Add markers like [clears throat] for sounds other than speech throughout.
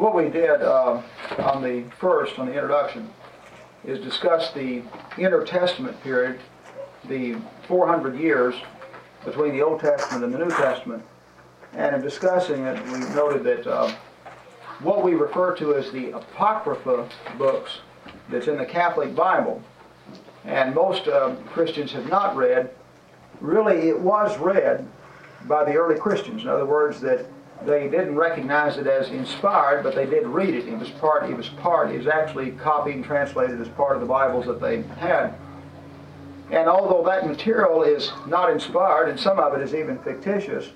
what we did uh, on the first, on the introduction, is discuss the intertestament period, the 400 years between the Old Testament and the New Testament. And in discussing it, we noted that uh, what we refer to as the Apocrypha books that's in the Catholic Bible, and most uh, Christians have not read, really it was read by the early Christians. In other words, that they didn't recognize it as inspired, but they did read it. It was part. It was part. It was actually copied and translated as part of the Bibles that they had. And although that material is not inspired, and some of it is even fictitious,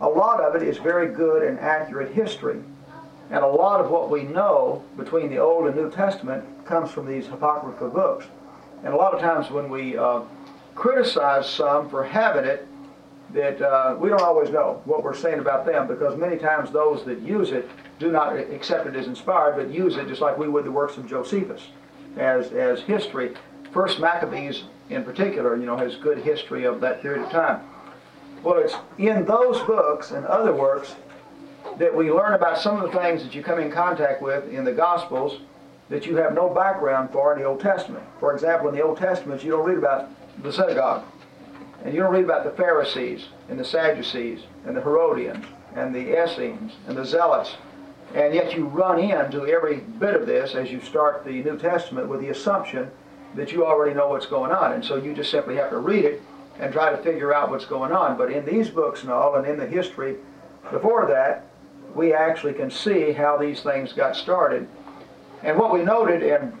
a lot of it is very good and accurate history. And a lot of what we know between the Old and New Testament comes from these Apocrypha books. And a lot of times when we uh, criticize some for having it, that uh, we don't always know what we're saying about them because many times those that use it do not accept it as inspired, but use it just like we would the works of Josephus as, as history. First Maccabees in particular, you know, has good history of that period of time. Well, it's in those books and other works that we learn about some of the things that you come in contact with in the Gospels that you have no background for in the Old Testament. For example, in the Old Testament, you don't read about the synagogue. And you don't read about the Pharisees and the Sadducees and the Herodians and the Essenes and the Zealots. And yet you run into every bit of this as you start the New Testament with the assumption that you already know what's going on. And so you just simply have to read it and try to figure out what's going on. But in these books and all, and in the history before that, we actually can see how these things got started. And what we noted in,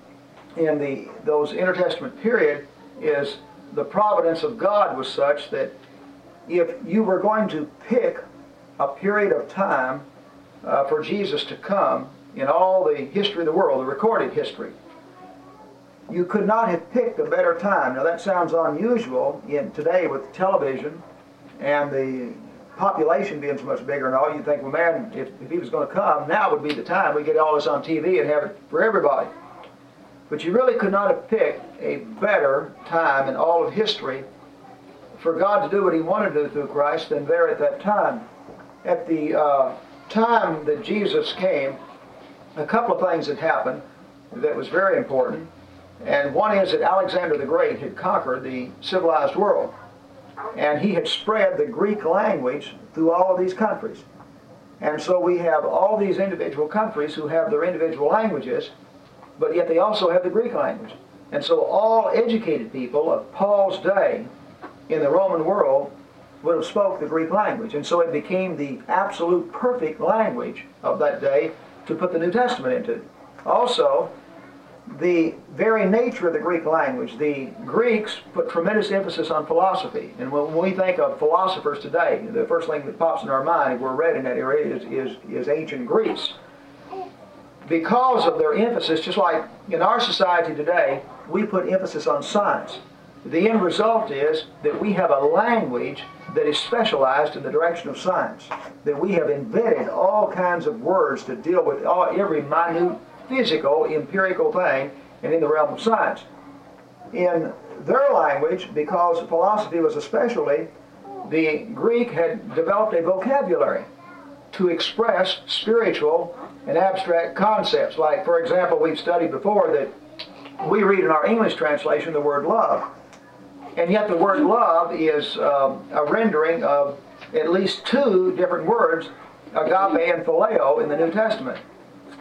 in the, those intertestament period is the providence of God was such that if you were going to pick a period of time uh, for Jesus to come in all the history of the world, the recorded history, you could not have picked a better time. Now that sounds unusual in today with television and the population being so much bigger and all. You think, well, man, if, if he was going to come, now would be the time we get all this on TV and have it for everybody. But you really could not have picked a better time in all of history for God to do what He wanted to do through Christ than there at that time. At the uh, time that Jesus came, a couple of things had happened that was very important. And one is that Alexander the Great had conquered the civilized world. And he had spread the Greek language through all of these countries. And so we have all these individual countries who have their individual languages, but yet they also have the Greek language. And so all educated people of Paul's day in the Roman world would have spoke the Greek language. And so it became the absolute perfect language of that day to put the New Testament into. Also, the very nature of the Greek language, the Greeks put tremendous emphasis on philosophy. And when we think of philosophers today, the first thing that pops in our mind if we're read in that area is, is, is ancient Greece. Because of their emphasis, just like in our society today, we put emphasis on science. The end result is that we have a language that is specialized in the direction of science. That we have invented all kinds of words to deal with all, every minute physical, empirical thing and in the realm of science. In their language, because philosophy was a specialty, the Greek had developed a vocabulary to express spiritual and abstract concepts. Like, for example, we've studied before that we read in our English translation the word love. And yet the word love is um, a rendering of at least two different words, agape and phileo, in the New Testament.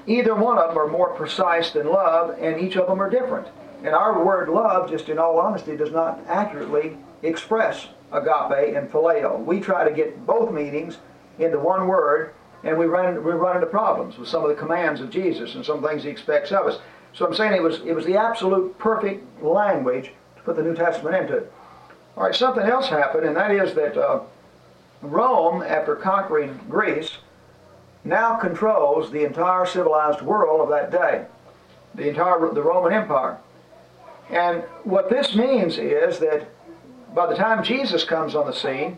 Either one of them are more precise than love, and each of them are different. And our word love, just in all honesty, does not accurately express agape and phileo. We try to get both meanings into one word, and we run, we run into problems with some of the commands of Jesus and some things he expects of us. So I'm saying it was, it was the absolute perfect language to put the New Testament into. All right, something else happened, and that is that uh, Rome, after conquering Greece, now controls the entire civilized world of that day, the entire the Roman Empire. And what this means is that by the time Jesus comes on the scene,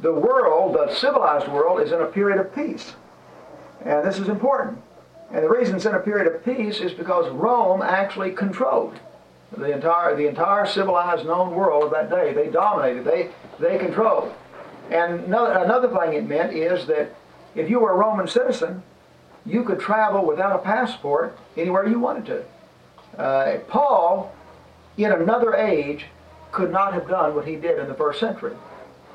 the world, the civilized world, is in a period of peace. And this is important. And the reason it's in a period of peace is because Rome actually controlled the entire the entire civilized known world of that day. They dominated. They they controlled. And another, another thing it meant is that if you were a Roman citizen, you could travel without a passport anywhere you wanted to. Uh, Paul, in another age, could not have done what he did in the first century.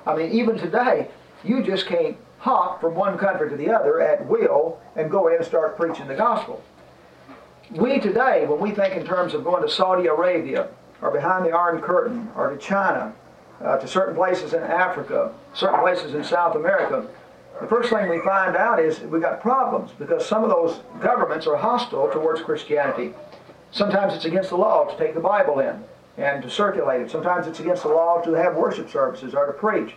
I mean, even today, you just can't hop from one country to the other at will and go ahead and start preaching the gospel. We today, when we think in terms of going to Saudi Arabia, or behind the Iron Curtain, or to China, uh, to certain places in Africa, certain places in South America, the first thing we find out is we've got problems because some of those governments are hostile towards Christianity. Sometimes it's against the law to take the Bible in and to circulate it. Sometimes it's against the law to have worship services or to preach.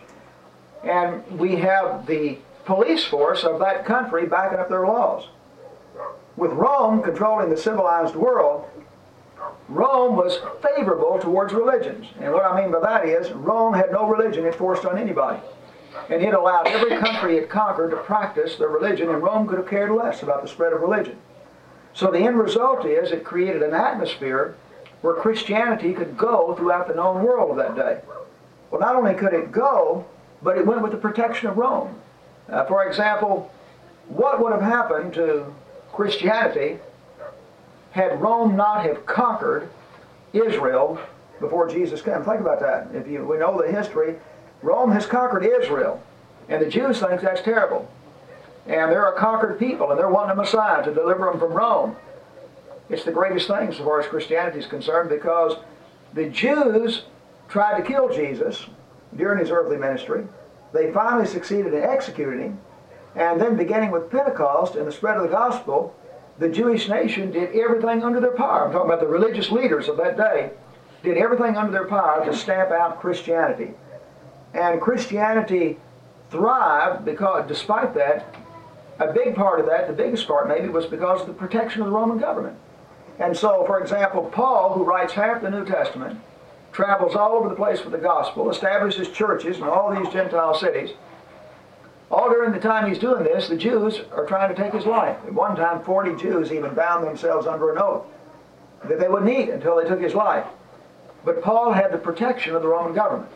And we have the police force of that country backing up their laws. With Rome controlling the civilized world, Rome was favorable towards religions. And what I mean by that is, Rome had no religion enforced on anybody. And it allowed every country it conquered to practice their religion, and Rome could have cared less about the spread of religion. So the end result is it created an atmosphere where Christianity could go throughout the known world of that day. Well, not only could it go, but it went with the protection of Rome. Uh, for example, what would have happened to Christianity had Rome not have conquered Israel before Jesus came? Think about that. If you we know the history, Rome has conquered Israel, and the Jews think that's terrible. And they're a conquered people, and they're wanting a Messiah to deliver them from Rome. It's the greatest thing as far as Christianity is concerned because the Jews tried to kill Jesus during his earthly ministry. They finally succeeded in executing him. And then, beginning with Pentecost and the spread of the gospel, the Jewish nation did everything under their power. I'm talking about the religious leaders of that day, did everything under their power to stamp out Christianity. And Christianity thrived because, despite that, a big part of that, the biggest part maybe, was because of the protection of the Roman government. And so, for example, Paul, who writes half the New Testament, travels all over the place with the gospel, establishes churches in all these Gentile cities. All during the time he's doing this, the Jews are trying to take his life. At one time, 40 Jews even bound themselves under an oath that they wouldn't eat until they took his life. But Paul had the protection of the Roman government.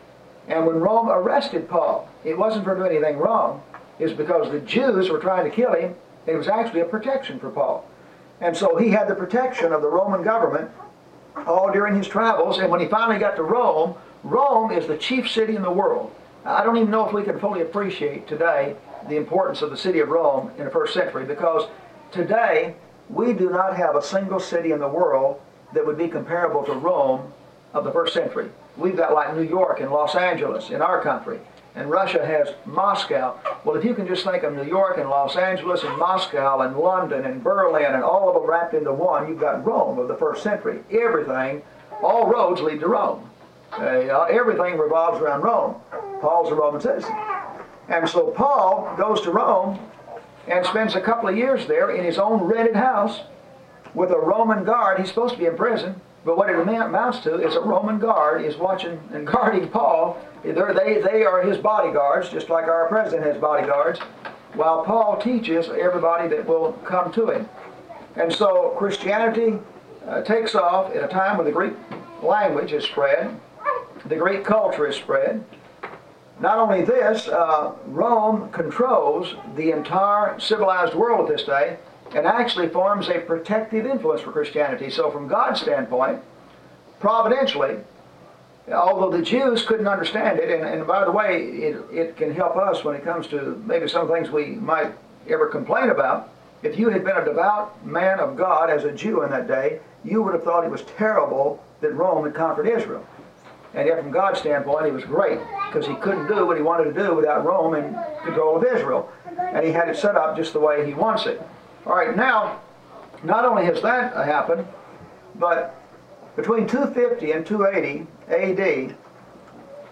And when Rome arrested Paul, it wasn't for doing anything wrong. It was because the Jews were trying to kill him. It was actually a protection for Paul. And so he had the protection of the Roman government all during his travels. And when he finally got to Rome, Rome is the chief city in the world. I don't even know if we can fully appreciate today the importance of the city of Rome in the first century because today we do not have a single city in the world that would be comparable to Rome of the first century. We've got like New York and Los Angeles in our country, and Russia has Moscow. Well, if you can just think of New York and Los Angeles and Moscow and London and Berlin and all of them wrapped into one, you've got Rome of the first century. Everything, all roads lead to Rome. Uh, everything revolves around Rome. Paul's a Roman citizen. And so Paul goes to Rome and spends a couple of years there in his own rented house with a Roman guard. He's supposed to be in prison. But what it amounts to is a Roman guard is watching and [laughs] guarding Paul. They're, they, they are his bodyguards, just like our president has bodyguards, while Paul teaches everybody that will come to him. And so Christianity uh, takes off at a time when the Greek language is spread, the Greek culture is spread. Not only this, uh, Rome controls the entire civilized world at this day, and actually forms a protective influence for Christianity. So, from God's standpoint, providentially, although the Jews couldn't understand it, and, and by the way, it, it can help us when it comes to maybe some things we might ever complain about. If you had been a devout man of God as a Jew in that day, you would have thought it was terrible that Rome had conquered Israel. And yet, from God's standpoint, it was great because he couldn't do what he wanted to do without Rome in control of Israel. And he had it set up just the way he wants it. All right, now, not only has that happened, but between 250 and 280 AD,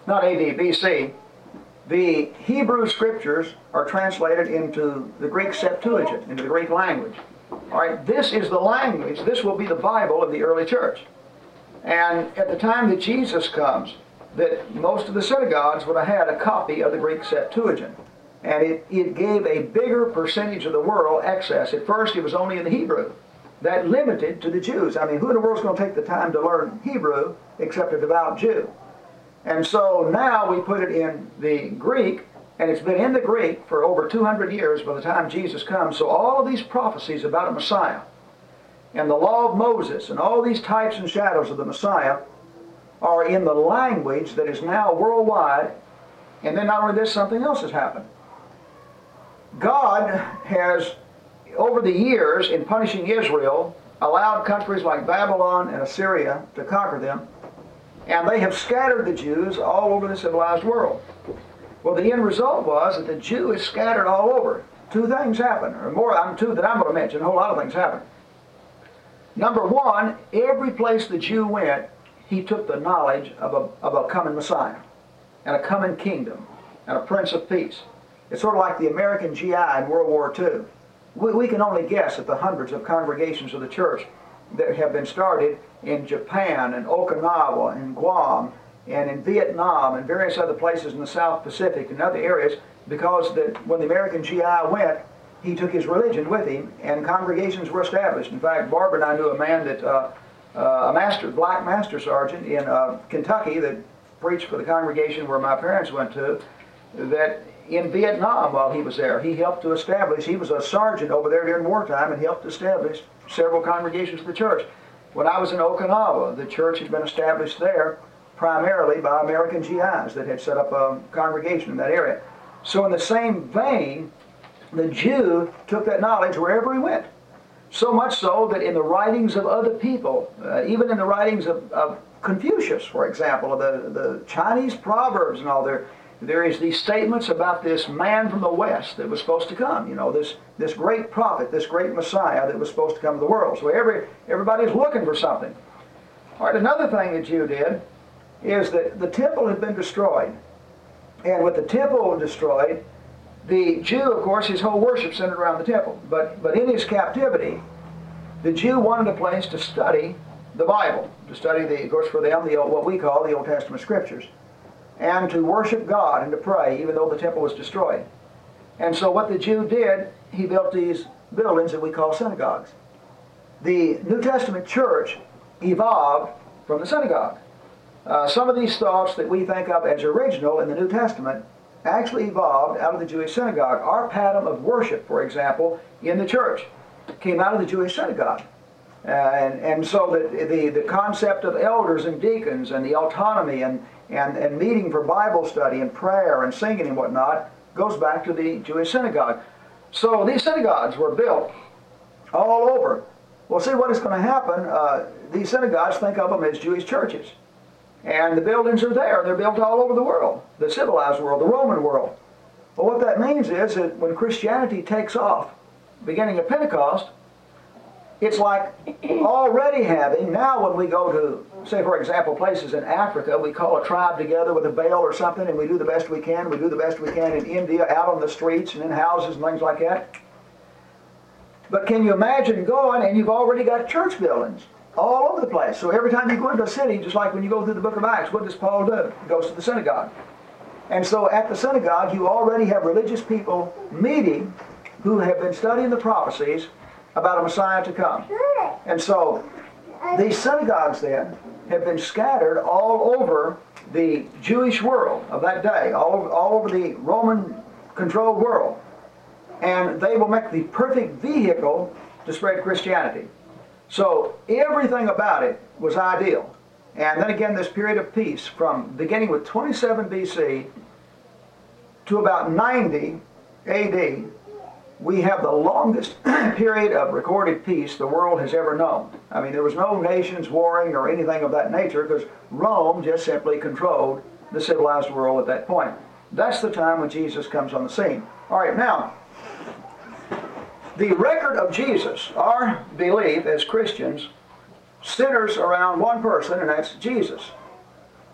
not AD, BC, the Hebrew scriptures are translated into the Greek Septuagint, into the Greek language. All right, this is the language, this will be the Bible of the early church. And at the time that Jesus comes, that most of the synagogues would have had a copy of the Greek Septuagint and it, it gave a bigger percentage of the world access. At first, it was only in the Hebrew. That limited to the Jews. I mean, who in the world is going to take the time to learn Hebrew except a devout Jew? And so now we put it in the Greek, And it's been in the Greek for over 200 years by the time Jesus comes. So all of these prophecies about a Messiah and the law of Moses and all these types and shadows of the Messiah are in the language that is now worldwide. And then not only this, something else has happened. God has, over the years, in punishing Israel, allowed countries like Babylon and Assyria to conquer them, and they have scattered the Jews all over the civilized world. Well, the end result was that the Jew is scattered all over. Two things happen, or more, I'm two that I'm going to mention. A whole lot of things happen. Number one, every place the Jew went, he took the knowledge of a, of a coming Messiah and a coming kingdom and a Prince of Peace. It's sort of like the American GI in World War II. We, we can only guess at the hundreds of congregations of the church that have been started in Japan and Okinawa and Guam and in Vietnam and various other places in the South Pacific and other areas because that when the American GI went, he took his religion with him and congregations were established. In fact, Barbara and I knew a man that, uh, uh, a master, black master sergeant in uh, Kentucky that preached for the congregation where my parents went to, that in Vietnam while he was there, he helped to establish, he was a sergeant over there during wartime and helped establish several congregations of the church. When I was in Okinawa, the church had been established there primarily by American GIs that had set up a congregation in that area. So in the same vein, the Jew took that knowledge wherever he went. So much so that in the writings of other people, uh, even in the writings of, of Confucius, for example, of the, the Chinese proverbs and all, there, there is these statements about this man from the West that was supposed to come, you know, this, this great prophet, this great Messiah that was supposed to come to the world. So every, everybody's looking for something. All right, another thing that Jew did is that the temple had been destroyed. And with the temple destroyed, the Jew, of course, his whole worship centered around the temple. But, but in his captivity, the Jew wanted a place to study the Bible, to study, the, of course, for them, the, what we call the Old Testament Scriptures, and to worship God and to pray, even though the temple was destroyed. And so what the Jew did, he built these buildings that we call synagogues. The New Testament church evolved from the synagogue. Uh, some of these thoughts that we think of as original in the New Testament actually evolved out of the Jewish synagogue. Our pattern of worship, for example, in the church came out of the Jewish synagogue. Uh, and, and so the, the, the concept of elders and deacons and the autonomy and, and, and meeting for Bible study and prayer and singing and whatnot goes back to the Jewish synagogue. So these synagogues were built all over. Well, see what is going to happen. Uh, these synagogues think of them as Jewish churches. And the buildings are there. They're built all over the world, the civilized world, the Roman world. Well, what that means is that when Christianity takes off, beginning at Pentecost, it's like already having, now when we go to, say for example, places in Africa, we call a tribe together with a bale or something and we do the best we can. We do the best we can in India, out on the streets and in houses and things like that. But can you imagine going and you've already got church buildings? all over the place. So every time you go into a city, just like when you go through the book of Acts, what does Paul do? He goes to the synagogue. And so at the synagogue, you already have religious people meeting who have been studying the prophecies about a Messiah to come. And so these synagogues then have been scattered all over the Jewish world of that day, all over, all over the Roman controlled world. And they will make the perfect vehicle to spread Christianity. So everything about it was ideal. And then again, this period of peace from beginning with 27 BC to about 90 AD, we have the longest [clears throat] period of recorded peace the world has ever known. I mean, there was no nations warring or anything of that nature because Rome just simply controlled the civilized world at that point. That's the time when Jesus comes on the scene. All right, now, the record of Jesus, our belief as Christians, centers around one person, and that's Jesus.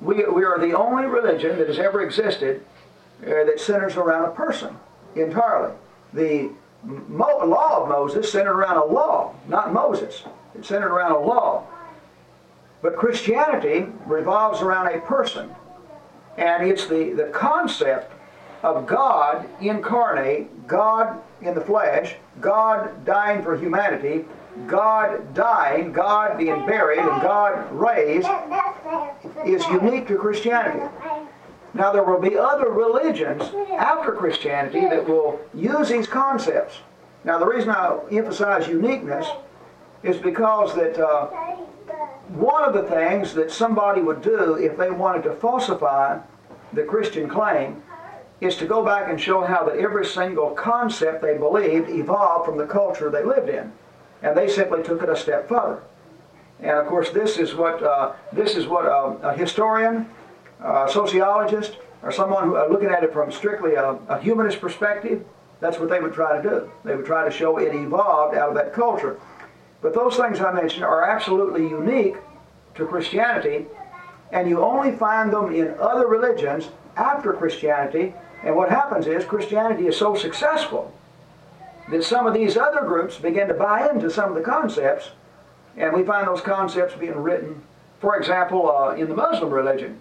We, we are the only religion that has ever existed uh, that centers around a person entirely. The Mo- law of Moses centered around a law, not Moses. It centered around a law. But Christianity revolves around a person. And it's the, the concept of God incarnate, God in the flesh, God dying for humanity, God dying, God being buried, and God raised is unique to Christianity. Now, there will be other religions after Christianity that will use these concepts. Now, the reason I emphasize uniqueness is because that uh, one of the things that somebody would do if they wanted to falsify the Christian claim is to go back and show how that every single concept they believed evolved from the culture they lived in. And they simply took it a step further. And of course, this is what, uh, this is what a, a historian, a sociologist, or someone who, uh, looking at it from strictly a, a humanist perspective, that's what they would try to do. They would try to show it evolved out of that culture. But those things I mentioned are absolutely unique to Christianity, and you only find them in other religions after Christianity. And what happens is Christianity is so successful that some of these other groups begin to buy into some of the concepts, and we find those concepts being written, for example, uh, in the Muslim religion.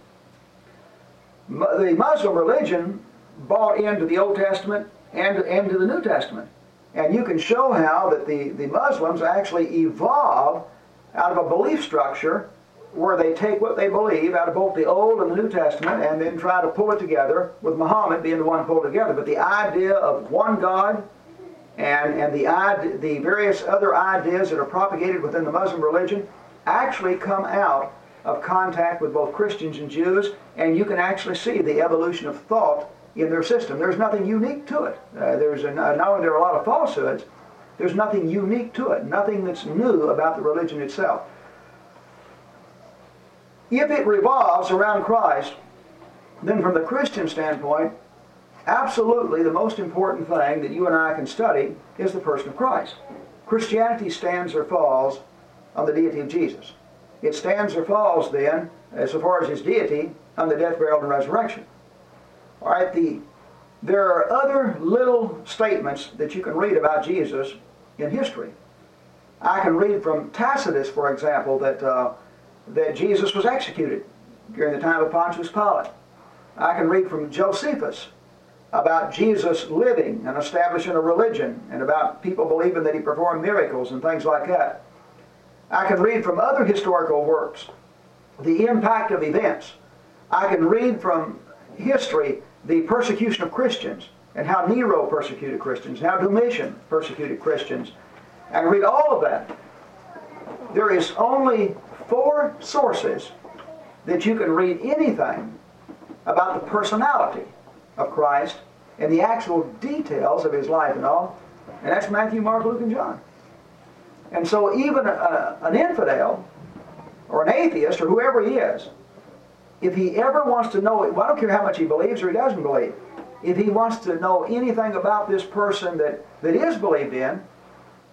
The Muslim religion bought into the Old Testament and, and to the New Testament. And you can show how that the, the Muslims actually evolve out of a belief structure where they take what they believe out of both the Old and the New Testament and then try to pull it together, with Muhammad being the one pulled together. But the idea of one God and, and the, the various other ideas that are propagated within the Muslim religion actually come out of contact with both Christians and Jews, and you can actually see the evolution of thought in their system. There's nothing unique to it. Uh, there's a, not only there are a lot of falsehoods, there's nothing unique to it, nothing that's new about the religion itself. If it revolves around Christ, then from the Christian standpoint, absolutely the most important thing that you and I can study is the person of Christ. Christianity stands or falls on the deity of Jesus. It stands or falls then, as far as his deity, on the death, burial, and resurrection. All right, the, there are other little statements that you can read about Jesus in history. I can read from Tacitus, for example, that, uh, that Jesus was executed during the time of Pontius Pilate. I can read from Josephus about Jesus living and establishing a religion and about people believing that he performed miracles and things like that. I can read from other historical works the impact of events. I can read from history the persecution of Christians and how Nero persecuted Christians, how Domitian persecuted Christians, and read all of that. There is only four sources that you can read anything about the personality of Christ and the actual details of his life and all, and that's Matthew, Mark, Luke, and John. And so even a, an infidel or an atheist or whoever he is, if he ever wants to know, well, I don't care how much he believes or he doesn't believe, if he wants to know anything about this person that, that is believed in,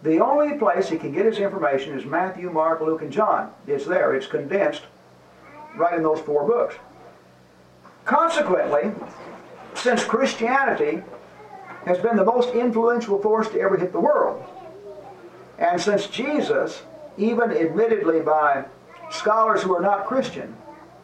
the only place he can get his information is Matthew, Mark, Luke, and John. It's there. It's condensed right in those four books. Consequently, since Christianity has been the most influential force to ever hit the world, and since Jesus, even admittedly by scholars who are not Christian,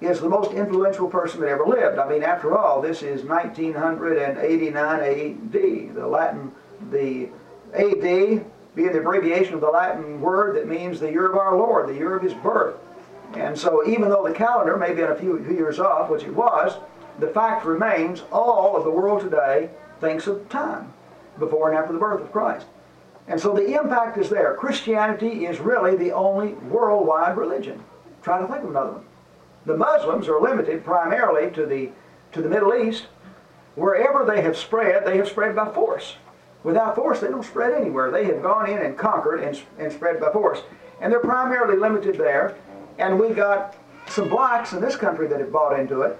is the most influential person that ever lived. I mean, after all, this is 1989 AD. The Latin, the AD being the abbreviation of the Latin word that means the year of our Lord, the year of his birth. And so even though the calendar may be a few, few years off, which it was, the fact remains all of the world today thinks of time before and after the birth of Christ. And so the impact is there. Christianity is really the only worldwide religion. Try to think of another one. The Muslims are limited primarily to the, to the Middle East. Wherever they have spread, they have spread by force. Without force, they don't spread anywhere. They have gone in and conquered and, and spread by force. And they're primarily limited there. And we've got some blacks in this country that have bought into it.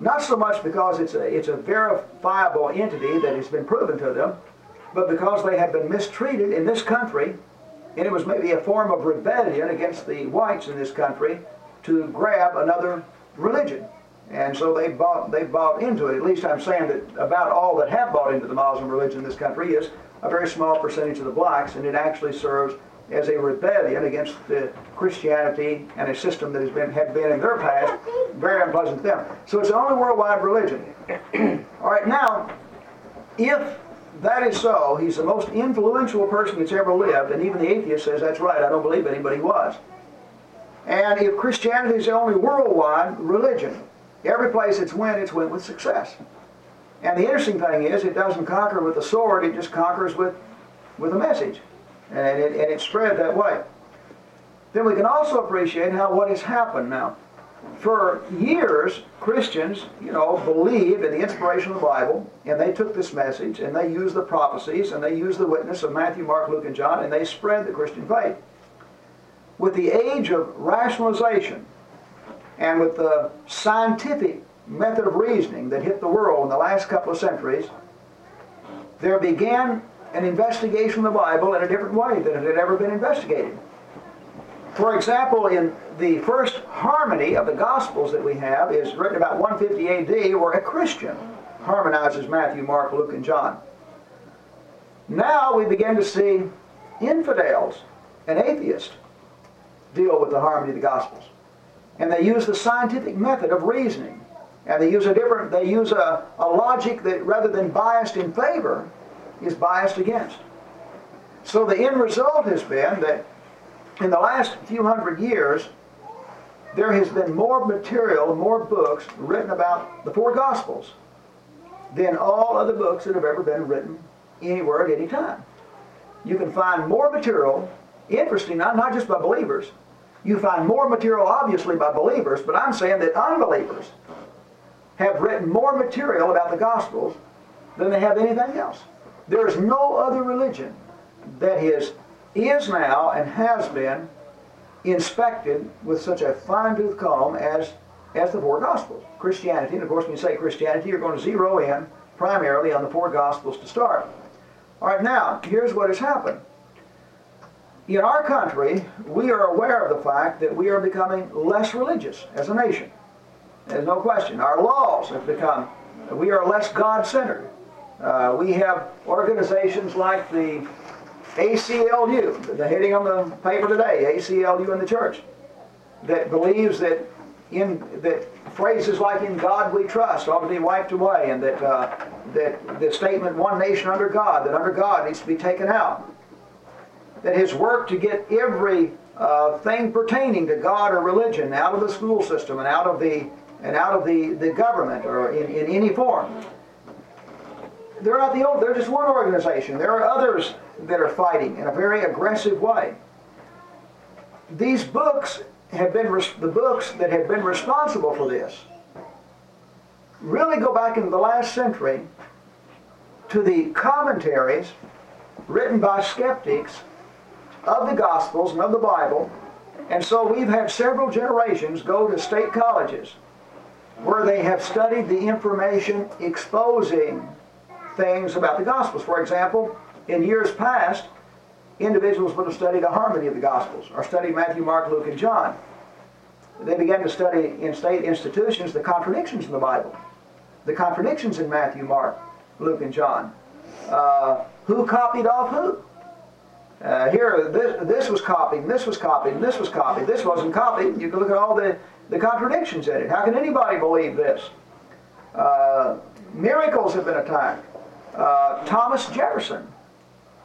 Not so much because it's a, it's a verifiable entity that has been proven to them, but because they have been mistreated in this country, and it was maybe a form of rebellion against the whites in this country to grab another religion. And so they bought, they bought into it. At least I'm saying that about all that have bought into the Muslim religion in this country is a very small percentage of the blacks, and it actually serves as a rebellion against the Christianity and a system that has been had been in their past very unpleasant to them. So it's the only worldwide religion. [clears throat] all right, now, if that is so, he's the most influential person that's ever lived, and even the atheist says that's right. I don't believe anybody was. And if Christianity is the only worldwide religion, Every place it's went, it's went with success. And the interesting thing is, it doesn't conquer with the sword, it just conquers with, with a message. And it, and it spread that way. Then we can also appreciate how what has happened now. For years, Christians, you know, believed in the inspiration of the Bible, and they took this message, and they used the prophecies, and they used the witness of Matthew, Mark, Luke, and John, and they spread the Christian faith. With the age of rationalization, and with the scientific method of reasoning that hit the world in the last couple of centuries, there began an investigation of the Bible in a different way than it had ever been investigated. For example, in the first harmony of the Gospels that we have is written about 150 AD, where a Christian harmonizes Matthew, Mark, Luke, and John. Now we begin to see infidels and atheists deal with the harmony of the Gospels. And they use the scientific method of reasoning. And they use a different, they use a, a logic that rather than biased in favor, is biased against. So the end result has been that in the last few hundred years, there has been more material, more books written about the four Gospels than all other books that have ever been written anywhere at any time. You can find more material, interesting, not, not just by believers. You find more material, obviously, by believers, but I'm saying that unbelievers have written more material about the Gospels than they have anything else. There is no other religion that is, is now and has been inspected with such a fine-tooth comb as, as the four Gospels. Christianity, and of course when you say Christianity, you're going to zero in primarily on the four Gospels to start. All right, now, here's what has happened. In our country, we are aware of the fact that we are becoming less religious as a nation. There's no question. Our laws have become, we are less God-centered. Uh, we have organizations like the ACLU, the heading on the paper today, ACLU in the church, that believes that in that phrases like "in God we trust" ought to be wiped away, and that uh, that the statement "one nation under God," that under God needs to be taken out. That his work to get every uh, thing pertaining to God or religion out of the school system and out of the and out of the, the government or in, in any form they're not the only, they're just one organization. There are others that are fighting in a very aggressive way. These books have been, the books that have been responsible for this really go back into the last century to the commentaries written by skeptics of the Gospels and of the Bible. And so we've had several generations go to state colleges where they have studied the information exposing things about the Gospels. For example, in years past, individuals would have studied a harmony of the Gospels, or studied Matthew, Mark, Luke, and John. They began to study in state institutions the contradictions in the Bible, the contradictions in Matthew, Mark, Luke, and John. Uh, who copied off who? Uh, here, this, this was copied, and this was copied, and this was copied. This wasn't copied. You can look at all the, the contradictions in it. How can anybody believe this? Uh, miracles have been attacked. Uh, Thomas Jefferson,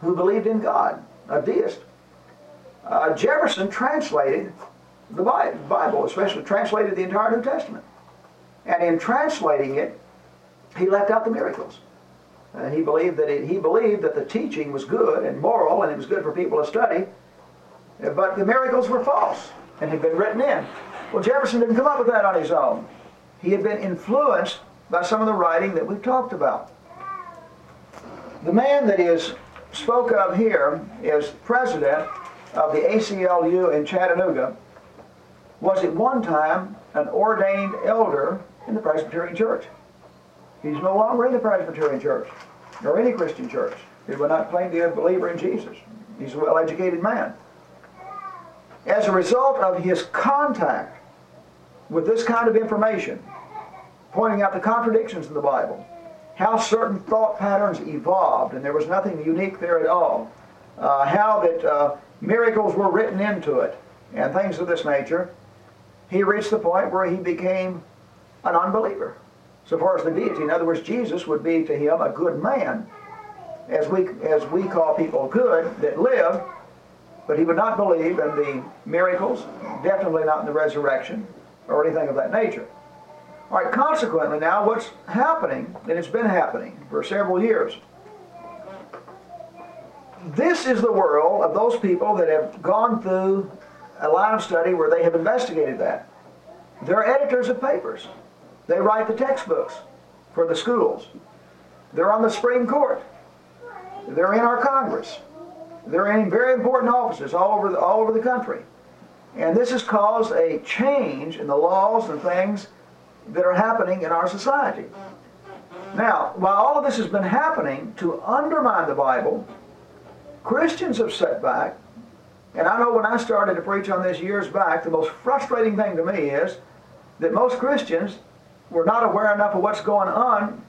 who believed in God, a deist. Uh, Jefferson translated the Bible, especially translated the entire New Testament. And in translating it, he left out the miracles. And he believed that it, he believed that the teaching was good and moral, and it was good for people to study. But the miracles were false and had been written in. Well, Jefferson didn't come up with that on his own. He had been influenced by some of the writing that we've talked about. The man that is spoke of here is president of the ACLU in Chattanooga, was at one time an ordained elder in the Presbyterian Church. He's no longer in the Presbyterian Church, nor any Christian church. He would not claim to be a believer in Jesus. He's a well-educated man. As a result of his contact with this kind of information, pointing out the contradictions in the Bible, how certain thought patterns evolved, and there was nothing unique there at all. Uh, how that uh, miracles were written into it, and things of this nature. He reached the point where he became an unbeliever. So far as the deity, in other words, Jesus would be to him a good man, as we as we call people good that live, but he would not believe in the miracles, definitely not in the resurrection or anything of that nature. All right, consequently, now what's happening, and it's been happening for several years. This is the world of those people that have gone through a line of study where they have investigated that. They're editors of papers. They write the textbooks for the schools. They're on the Supreme Court. They're in our Congress. They're in very important offices all over the, all over the country. And this has caused a change in the laws and things that are happening in our society. Now, while all of this has been happening to undermine the Bible, Christians have set back. And I know when I started to preach on this years back, the most frustrating thing to me is that most Christians were not aware enough of what's going on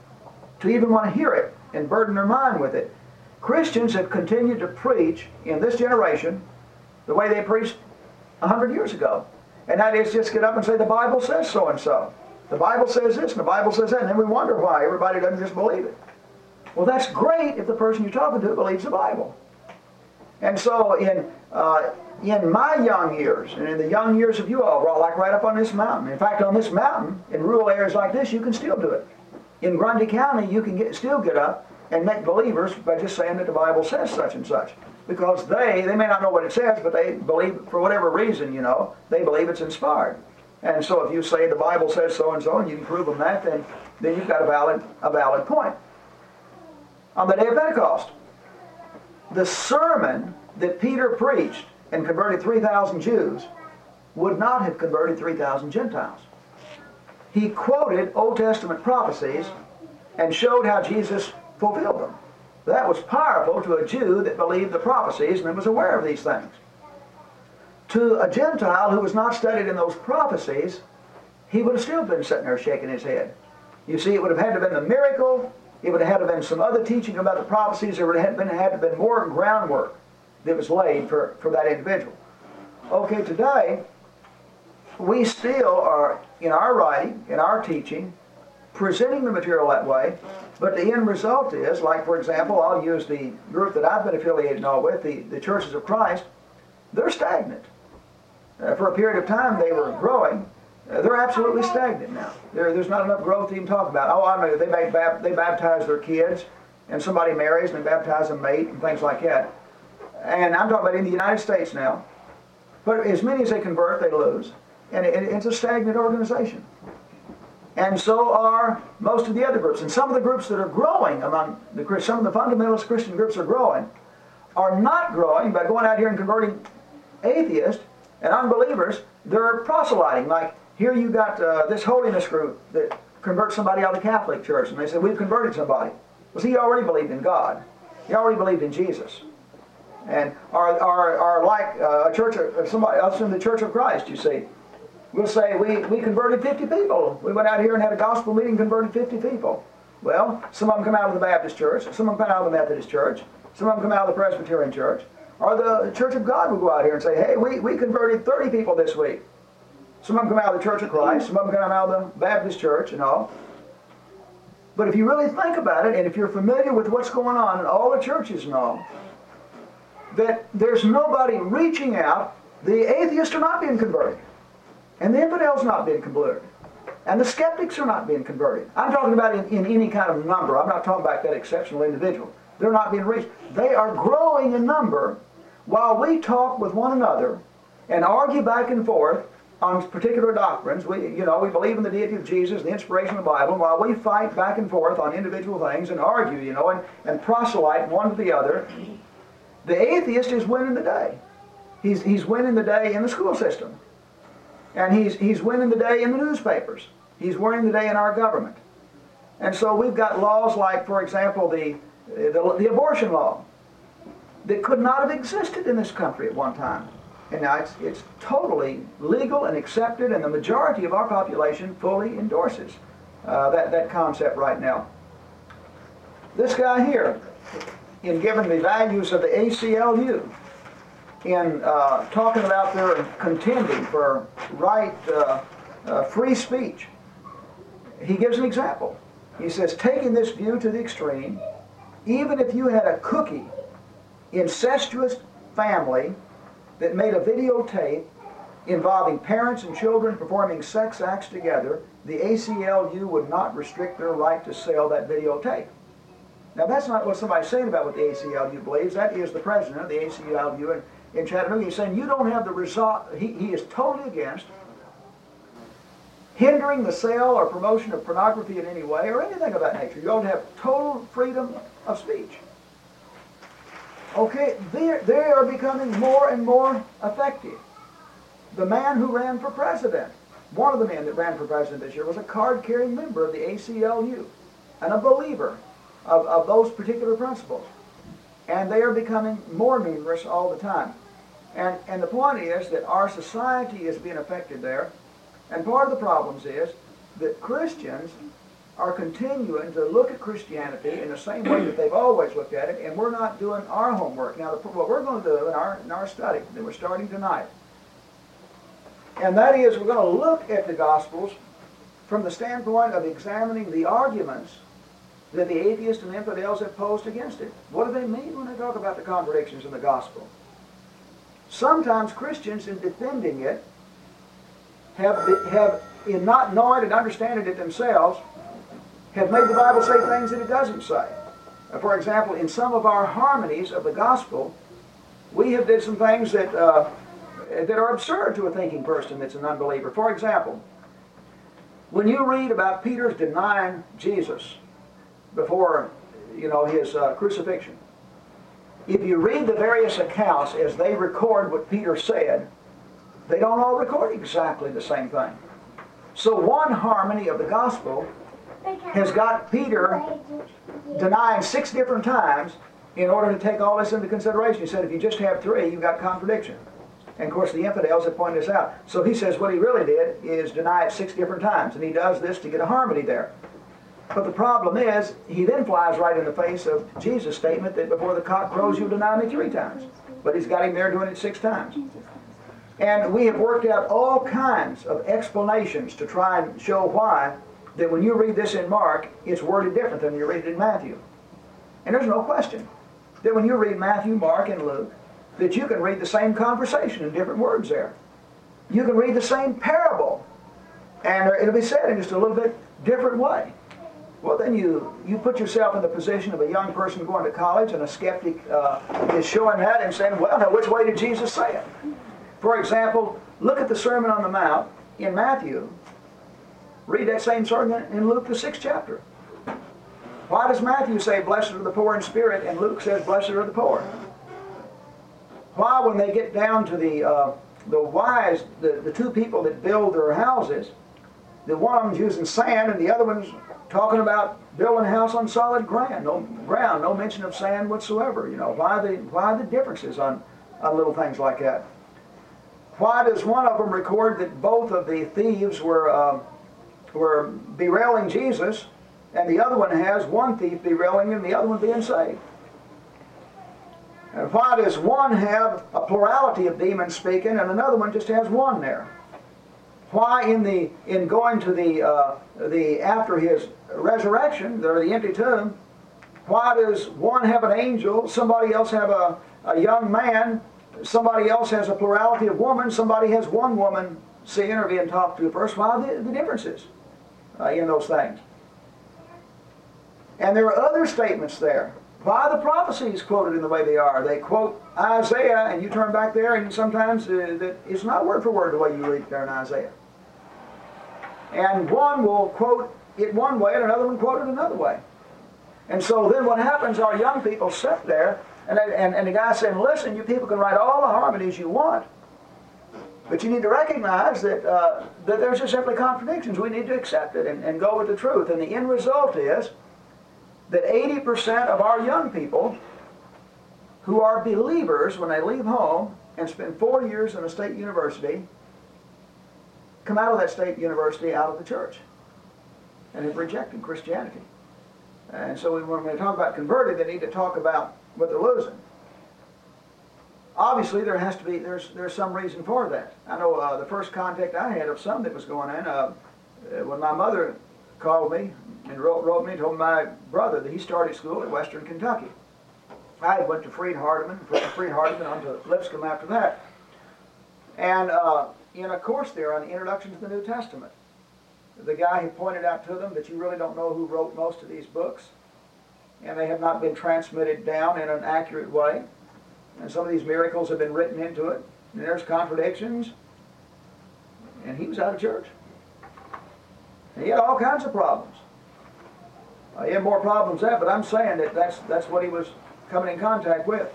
to even want to hear it and burden their mind with it. Christians have continued to preach in this generation the way they preached 100 years ago. And that is just get up and say, the Bible says so and so. The Bible says this and the Bible says that. And then we wonder why everybody doesn't just believe it. Well, that's great if the person you're talking to believes the Bible. And so in, uh, in my young years, and in the young years of you all, well, like right up on this mountain. In fact, on this mountain, in rural areas like this, you can still do it. In Grundy County, you can get, still get up and make believers by just saying that the Bible says such and such. Because they, they may not know what it says, but they believe, for whatever reason, you know, they believe it's inspired. And so if you say the Bible says so and so, and you can prove them that, then, then you've got a valid, a valid point. On the day of Pentecost, the sermon that Peter preached and converted 3,000 Jews would not have converted 3,000 Gentiles. He quoted Old Testament prophecies and showed how Jesus fulfilled them. That was powerful to a Jew that believed the prophecies and was aware of these things. To a Gentile who was not studied in those prophecies, he would have still been sitting there shaking his head. You see, it would have had to have been the miracle, it would have had to have been some other teaching about the prophecies, there would have been, had to have been more groundwork that was laid for, for that individual. Okay, today, we still are, in our writing, in our teaching, presenting the material that way, but the end result is, like for example, I'll use the group that I've been affiliated now with, the, the Churches of Christ, they're stagnant. Uh, for a period of time they were growing. Uh, they're absolutely stagnant now. There, there's not enough growth to even talk about. Oh, I know they, make, they baptize their kids, and somebody marries and they baptize a mate and things like that. And I'm talking about in the United States now. But as many as they convert, they lose. And it, it's a stagnant organization. And so are most of the other groups. And some of the groups that are growing among the some of the fundamentalist Christian groups are growing, are not growing by going out here and converting atheists and unbelievers. They're proselyting. Like here you got uh, this holiness group that converts somebody out of the Catholic Church, and they say we've converted somebody. Well, see, he already believed in God. He already believed in Jesus. And are, are, are like uh, a church of somebody else in the Church of Christ, you see. We'll say we, we converted 50 people. We went out here and had a gospel meeting, converted 50 people. Well, some of them come out of the Baptist church, some of them come out of the Methodist church, some of them come out of the Presbyterian church. Or the Church of God will go out here and say, hey, we, we converted 30 people this week. Some of them come out of the Church of Christ, some of them come out of the Baptist church and all. But if you really think about it, and if you're familiar with what's going on in all the churches and all, that there's nobody reaching out, the atheists are not being converted. And the infidels not being converted. And the skeptics are not being converted. I'm talking about in, in any kind of number. I'm not talking about that exceptional individual. They're not being reached. They are growing in number while we talk with one another and argue back and forth on particular doctrines. We, you know, we believe in the deity of Jesus, the inspiration of the Bible, while we fight back and forth on individual things and argue, you know, and, and proselyte one to the other. The atheist is winning the day. He's, he's winning the day in the school system. And he's, he's winning the day in the newspapers. He's winning the day in our government. And so we've got laws like, for example, the, the, the abortion law that could not have existed in this country at one time. And now it's, it's totally legal and accepted, and the majority of our population fully endorses uh, that, that concept right now. This guy here, in giving the values of the ACLU, in uh, talking about their contending for right uh, uh, free speech, he gives an example. He says, taking this view to the extreme, even if you had a cookie, incestuous family that made a videotape involving parents and children performing sex acts together, the ACLU would not restrict their right to sell that videotape. Now, that's not what somebody's saying about what the ACLU believes. That is the president of the ACLU in, in Chattanooga. He's saying you don't have the result. He, he is totally against hindering the sale or promotion of pornography in any way or anything of that nature. You don't have total freedom of speech. Okay, they they are becoming more and more effective. The man who ran for president, one of the men that ran for president this year, was a card-carrying member of the ACLU and a believer of, of those particular principles. And they are becoming more numerous all the time. And, and the point is that our society is being affected there. And part of the problems is that Christians are continuing to look at Christianity in the same way that they've always looked at it, and we're not doing our homework. Now, the, what we're going to do in our, in our study that we're starting tonight, and that is we're going to look at the Gospels from the standpoint of examining the arguments that the atheists and infidels have posed against it. What do they mean when they talk about the contradictions in the Gospel? Sometimes Christians, in defending it, have, have in not knowing and understanding it themselves, have made the Bible say things that it doesn't say. Uh, for example, in some of our harmonies of the gospel, we have did some things that, uh, that are absurd to a thinking person that's an unbeliever. For example, when you read about Peter's denying Jesus before, you know, his uh, crucifixion, if you read the various accounts as they record what Peter said, they don't all record exactly the same thing. So one harmony of the gospel has got Peter denying six different times in order to take all this into consideration. He said, if you just have three, you've got contradiction. And of course, the infidels have pointed this out. So he says what he really did is deny it six different times. And he does this to get a harmony there. But the problem is, he then flies right in the face of Jesus' statement that before the cock crows, you'll deny me three times. But he's got him there doing it six times. And we have worked out all kinds of explanations to try and show why that when you read this in Mark, it's worded different than you read it in Matthew. And there's no question that when you read Matthew, Mark, and Luke, that you can read the same conversation in different words there. You can read the same parable, and it'll be said in just a little bit different way. Well, then you, you put yourself in the position of a young person going to college, and a skeptic uh, is showing that and saying, well, now which way did Jesus say it? For example, look at the Sermon on the Mount in Matthew, Read that same sermon in Luke, the sixth chapter. Why does Matthew say, Blessed are the poor in spirit, and Luke says, Blessed are the poor? Why, when they get down to the, uh, the wise, the, the two people that build their houses, the one of them's using sand, and the other one's talking about building a house on solid ground, no ground, no mention of sand whatsoever. You know, why the why the differences on, on little things like that? Why does one of them record that both of the thieves were uh, were berailing Jesus, and the other one has one thief berailing him, the other one being saved. And why does one have a plurality of demons speaking, and another one just has one there? Why, in the in going to the uh, the after his resurrection, or the empty tomb, why does one have an angel, somebody else have a, a young man, somebody else has a plurality of women, somebody has one woman seeing or being talked to first? Why the, the differences? uh, in those things. And there are other statements there. Why the prophecies quoted in the way they are? They quote Isaiah, and you turn back there, and sometimes uh, it's not word for word the way you read there in Isaiah. And one will quote it one way, and another one quote it another way. And so then what happens, our young people sit there, and, and, and the guy saying, listen, you people can write all the harmonies you want, but you need to recognize that, uh, that there's just simply contradictions. We need to accept it and, and go with the truth. And the end result is that 80% of our young people who are believers when they leave home and spend four years in a state university come out of that state university out of the church and have rejected Christianity. And so when we talk about converted, they need to talk about what they're losing obviously there has to be there's there's some reason for that. I know uh, the first contact I had of some that was going in uh, uh, when my mother called me and wrote, wrote me and told my brother that he started school at Western Kentucky. I went to Freed Hardeman, from Freed Hardeman on to Lipscomb after that. And uh, in a course there on the introduction to the New Testament. The guy who pointed out to them that you really don't know who wrote most of these books, and they have not been transmitted down in an accurate way. And some of these miracles have been written into it, and there's contradictions. And he was out of church. And he had all kinds of problems. Uh, he had more problems than that, but I'm saying that that's, that's what he was coming in contact with.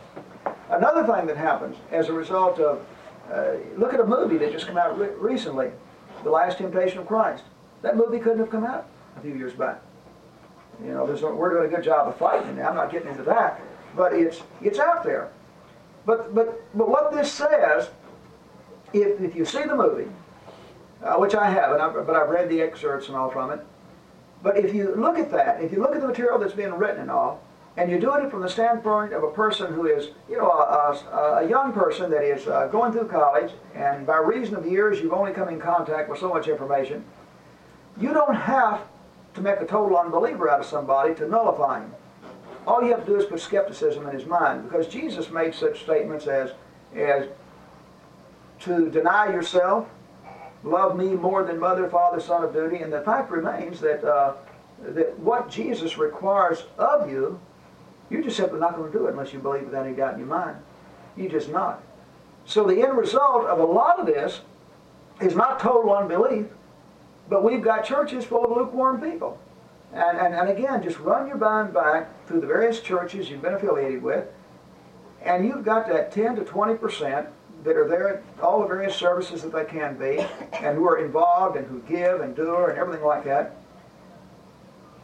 Another thing that happens as a result of, uh, look at a movie that just came out re recently, The Last Temptation of Christ. That movie couldn't have come out a few years back. You know, we're doing a good job of fighting it. I'm not getting into that, but it's it's out there. But but but what this says, if if you see the movie, uh, which I haven't, I've, but I've read the excerpts and all from it. But if you look at that, if you look at the material that's being written and all, and you're doing it from the standpoint of a person who is, you know, a, a, a young person that is uh, going through college, and by reason of years you've only come in contact with so much information, you don't have to make a total unbeliever out of somebody to nullify him. All you have to do is put skepticism in his mind, because Jesus made such statements as, as to deny yourself, love me more than mother, father, son of duty, and the fact remains that, uh, that what Jesus requires of you, you're just simply not going to do it unless you believe without any doubt in your mind. You just not. So the end result of a lot of this is not total unbelief, but we've got churches full of lukewarm people. And, and, and again, just run your mind back through the various churches you've been affiliated with, and you've got that 10 to 20 percent that are there at all the various services that they can be, and who are involved and who give and do and everything like that.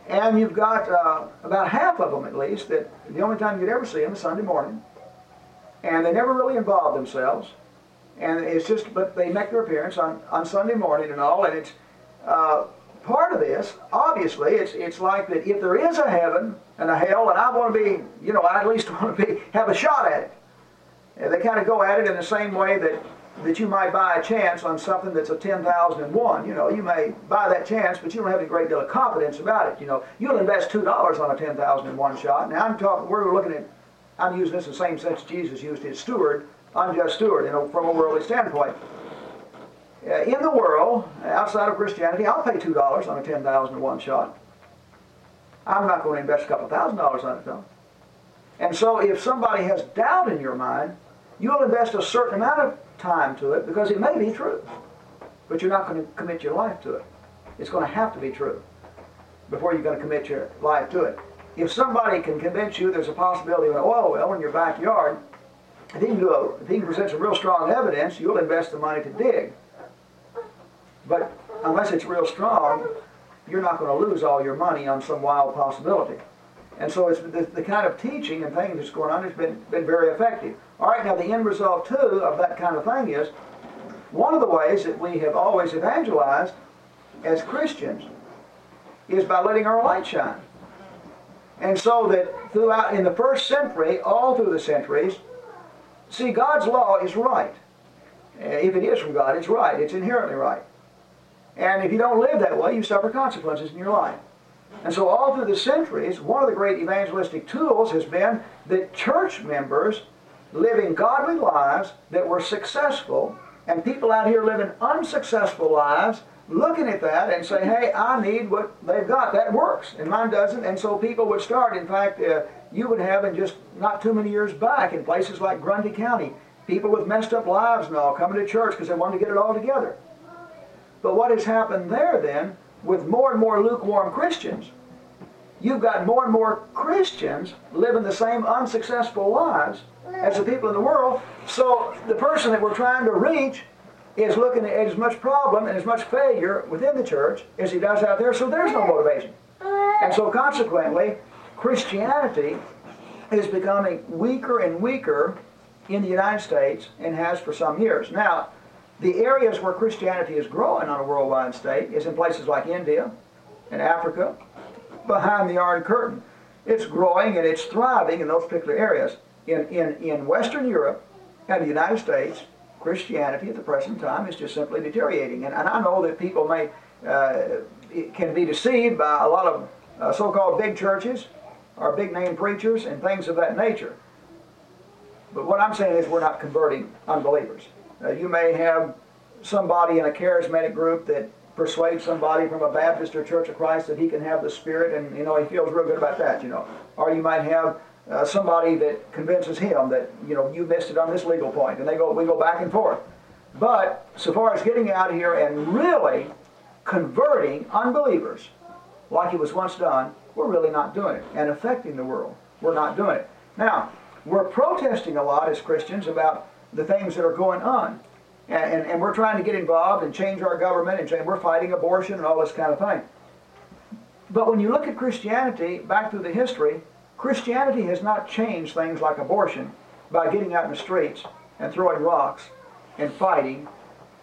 And you've got uh, about half of them at least that the only time you'd ever see them is Sunday morning. And they never really involve themselves. And it's just, but they make their appearance on, on Sunday morning and all, and it's uh, part of this, obviously, it's, it's like that if there is a heaven and a hell, and I want to be, you know, I at least [laughs] want to be, have a shot at it. And they kind of go at it in the same way that, that you might buy a chance on something that's a 10,001. You know, you may buy that chance, but you don't have a great deal of confidence about it. You know, you'll invest $2 on a 10,001 shot. Now I'm talking, we're looking at, I'm using this in the same sense Jesus used his steward, unjust steward, you know, from a worldly standpoint. Uh, in the world, outside of Christianity, I'll pay $2 on a 10000 in one shot. I'm not going to invest a couple thousand dollars on it, though. And so if somebody has doubt in your mind, you'll invest a certain amount of time to it because it may be true. But you're not going to commit your life to it. It's going to have to be true before you're going to commit your life to it. If somebody can convince you there's a possibility of an oil well in your backyard, if he can, a, can present some real strong evidence, you'll invest the money to dig. But unless it's real strong, you're not going to lose all your money on some wild possibility. And so it's the, the, kind of teaching and things that's going on has been, been very effective. All right, now the end result, too, of that kind of thing is one of the ways that we have always evangelized as Christians is by letting our light shine. And so that throughout, in the first century, all through the centuries, see, God's law is right. Uh, if it is from God, it's right. It's inherently right. And if you don't live that way, you suffer consequences in your life. And so all through the centuries, one of the great evangelistic tools has been that church members living godly lives that were successful, and people out here living unsuccessful lives, looking at that and say, hey, I need what they've got. That works, and mine doesn't. And so people would start. In fact, uh, you would have in just not too many years back in places like Grundy County, people with messed up lives and all coming to church because they wanted to get it all together. But what has happened there then, with more and more lukewarm Christians, you've got more and more Christians living the same unsuccessful lives as the people in the world. So the person that we're trying to reach is looking at as much problem and as much failure within the church as he does out there, so there's no motivation. And so consequently, Christianity is becoming weaker and weaker in the United States and has for some years. Now, the areas where Christianity is growing on a worldwide state is in places like India and Africa, behind the Iron Curtain. It's growing and it's thriving in those particular areas. In, in, in Western Europe and the United States, Christianity at the present time is just simply deteriorating. And, and I know that people may uh, can be deceived by a lot of uh, so-called big churches or big name preachers and things of that nature. But what I'm saying is we're not converting unbelievers. Uh, you may have somebody in a charismatic group that persuades somebody from a Baptist or Church of Christ that he can have the Spirit, and you know he feels real good about that. You know, or you might have uh, somebody that convinces him that you know you missed it on this legal point, and they go we go back and forth. But so far as getting out here and really converting unbelievers, like it was once done, we're really not doing it, and affecting the world, we're not doing it. Now, we're protesting a lot as Christians about the things that are going on. And, and, and, we're trying to get involved and change our government and change, we're fighting abortion and all this kind of thing. But when you look at Christianity back through the history, Christianity has not changed things like abortion by getting out in the streets and throwing rocks and fighting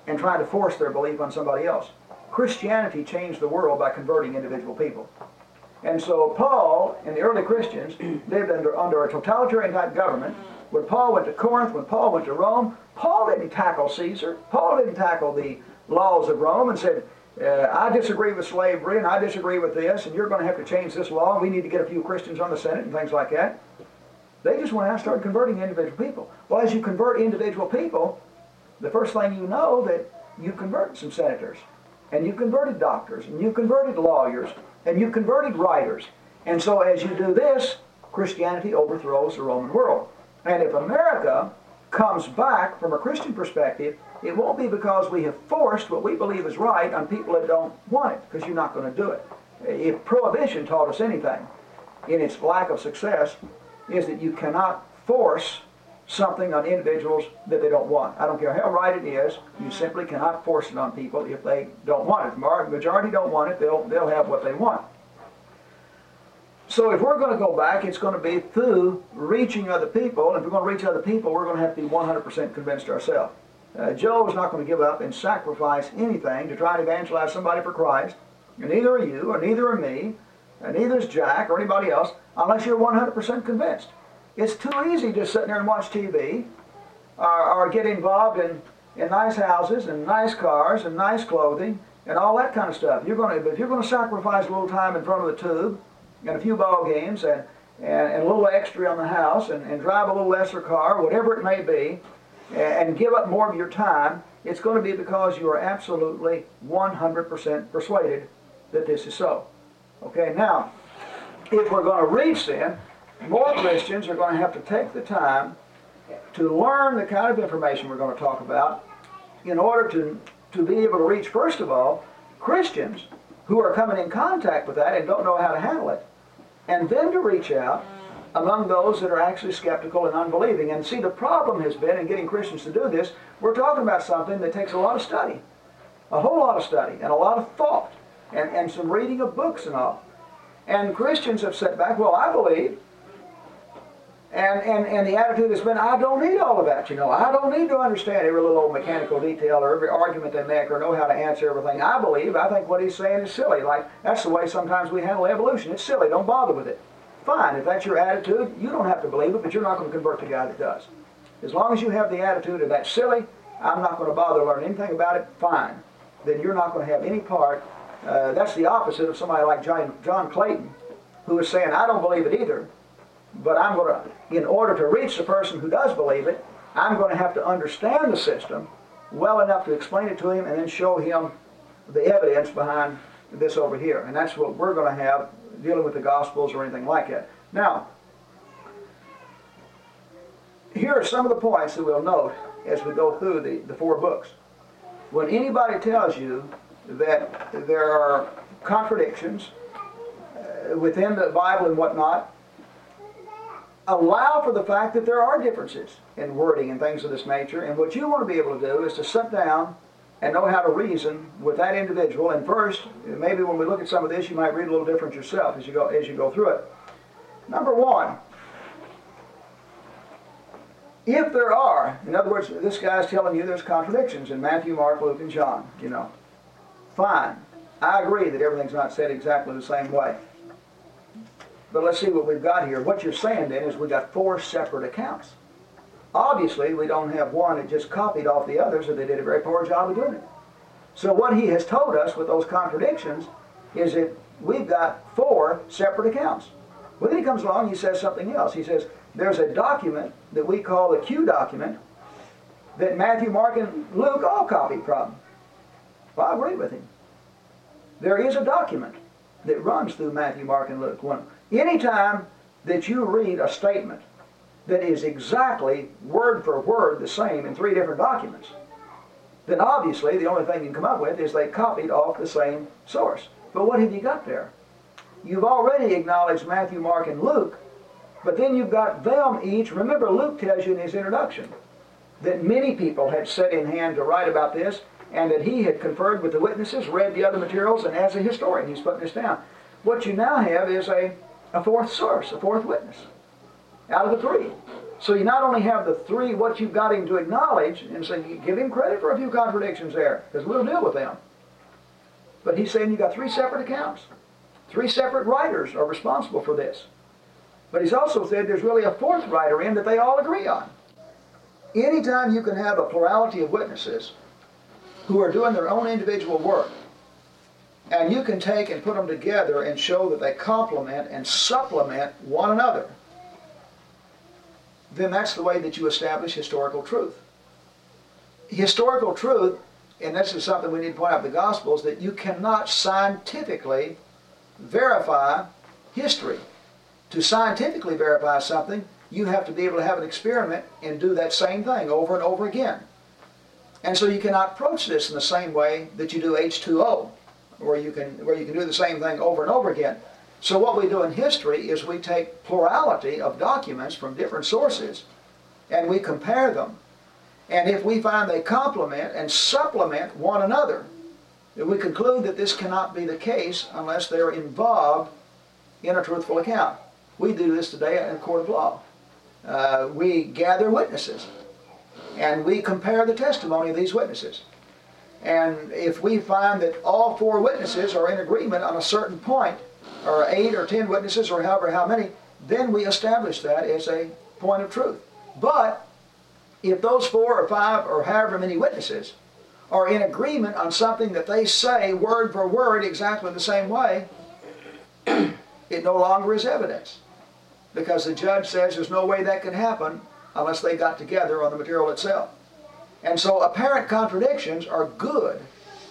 and trying to force their belief on somebody else. Christianity changed the world by converting individual people. And so Paul and the early Christians [clears throat] lived under, under a totalitarian type government. When Paul went to Corinth, when Paul went to Rome, Paul didn't tackle Caesar. Paul didn't tackle the laws of Rome and said, uh, I disagree with slavery and I disagree with this and you're going to have to change this law. and We need to get a few Christians on the Senate and things like that. They just went out and started converting individual people. Well, as you convert individual people, the first thing you know that you converted some senators and you converted doctors and you converted lawyers and you converted writers. And so as you do this, Christianity overthrows the Roman world. And if America comes back from a Christian perspective, it won't be because we have forced what we believe is right on people that don't want it, because you're not going to do it. If prohibition taught us anything in its lack of success, is that you cannot force something on individuals that they don't want. I don't care how right it is, you simply cannot force it on people if they don't want it. The majority don't want it, they'll, they'll have what they want. So if we're going to go back, it's going to be through reaching other people. If we're going to reach other people, we're going to have to be 100% convinced ourselves. Uh, Joe is not going to give up and sacrifice anything to try to evangelize somebody for Christ. And neither are you, or neither are me, and neither is Jack or anybody else, unless you're 100% convinced. It's too easy just sitting there and watch TV or, or get involved in, in nice houses and nice cars and nice clothing and all that kind of stuff. You're going to, if you're going to sacrifice a little time in front of the tube and a few ball games and, and, and a little extra on the house and, and drive a little lesser car, whatever it may be, and, and give up more of your time, it's going to be because you are absolutely 100% persuaded that this is so. Okay, now, if we're going to reach then, more Christians are going to have to take the time to learn the kind of information we're going to talk about in order to, to be able to reach, first of all, Christians who are coming in contact with that and don't know how to handle it. And then to reach out among those that are actually skeptical and unbelieving. And see, the problem has been in getting Christians to do this, we're talking about something that takes a lot of study, a whole lot of study, and a lot of thought, and, and some reading of books and all. And Christians have said back, well, I believe, and, and, and the attitude has been, I don't need all of that, you know. I don't need to understand every little old mechanical detail or every argument they make or know how to answer everything. I believe, I think what he's saying is silly. Like, that's the way sometimes we handle evolution. It's silly. Don't bother with it. Fine. If that's your attitude, you don't have to believe it, but you're not going to convert the guy that does. As long as you have the attitude of that's silly, I'm not going to bother learning anything about it, fine. Then you're not going to have any part. Uh, that's the opposite of somebody like John, John Clayton, who is saying, I don't believe it either, but I'm going to, in order to reach the person who does believe it, I'm going to have to understand the system well enough to explain it to him and then show him the evidence behind this over here. And that's what we're going to have dealing with the Gospels or anything like that. Now, here are some of the points that we'll note as we go through the, the four books. When anybody tells you that there are contradictions uh, within the Bible and whatnot, allow for the fact that there are differences in wording and things of this nature. And what you want to be able to do is to sit down and know how to reason with that individual. And first, maybe when we look at some of this, you might read a little different yourself as you go as you go through it. Number one, if there are, in other words, this guy's telling you there's contradictions in Matthew, Mark, Luke, and John, you know, fine. I agree that everything's not said exactly the same way. But let's see what we've got here. What you're saying then is we've got four separate accounts. Obviously, we don't have one that just copied off the others, or they did a very poor job of doing it. So what he has told us with those contradictions is that we've got four separate accounts. Well, then he comes along and he says something else. He says, there's a document that we call the Q document, that Matthew, Mark, and Luke all copied from. Well, I agree with him. There is a document that runs through Matthew, Mark, and Luke. One, anytime that you read a statement that is exactly word for word the same in three different documents, then obviously the only thing you can come up with is they copied off the same source. But what have you got there? You've already acknowledged Matthew, Mark, and Luke, but then you've got them each. Remember, Luke tells you in his introduction that many people had set in hand to write about this, and that he had conferred with the witnesses, read the other materials, and as a historian, he's putting this down. What you now have is a, a fourth source, a fourth witness, out of the three. So you not only have the three, what you've got him to acknowledge, and say, give him credit for a few contradictions there, because we'll deal with them. But he's saying you've got three separate accounts. Three separate writers are responsible for this. But he's also said there's really a fourth writer in that they all agree on. Anytime you can have a plurality of witnesses who are doing their own individual work, and you can take and put them together and show that they complement and supplement one another, then that's the way that you establish historical truth. Historical truth, and this is something we need to point out in the Gospels, that you cannot scientifically verify history. To scientifically verify something, you have to be able to have an experiment and do that same thing over and over again. And so you cannot approach this in the same way that you do H2O, where you can, where you can do the same thing over and over again. So what we do in history is we take plurality of documents from different sources and we compare them. And if we find they complement and supplement one another, we conclude that this cannot be the case unless they're involved in a truthful account. We do this today in a court of law. Uh, we gather witnesses and we compare the testimony of these witnesses. And if we find that all four witnesses are in agreement on a certain point, or eight or ten witnesses, or however how many, then we establish that as a point of truth. But if those four or five or however many witnesses are in agreement on something that they say word for word exactly the same way, [clears throat] it no longer is evidence. Because the judge says there's no way that can happen unless they got together on the material itself. And so apparent contradictions are good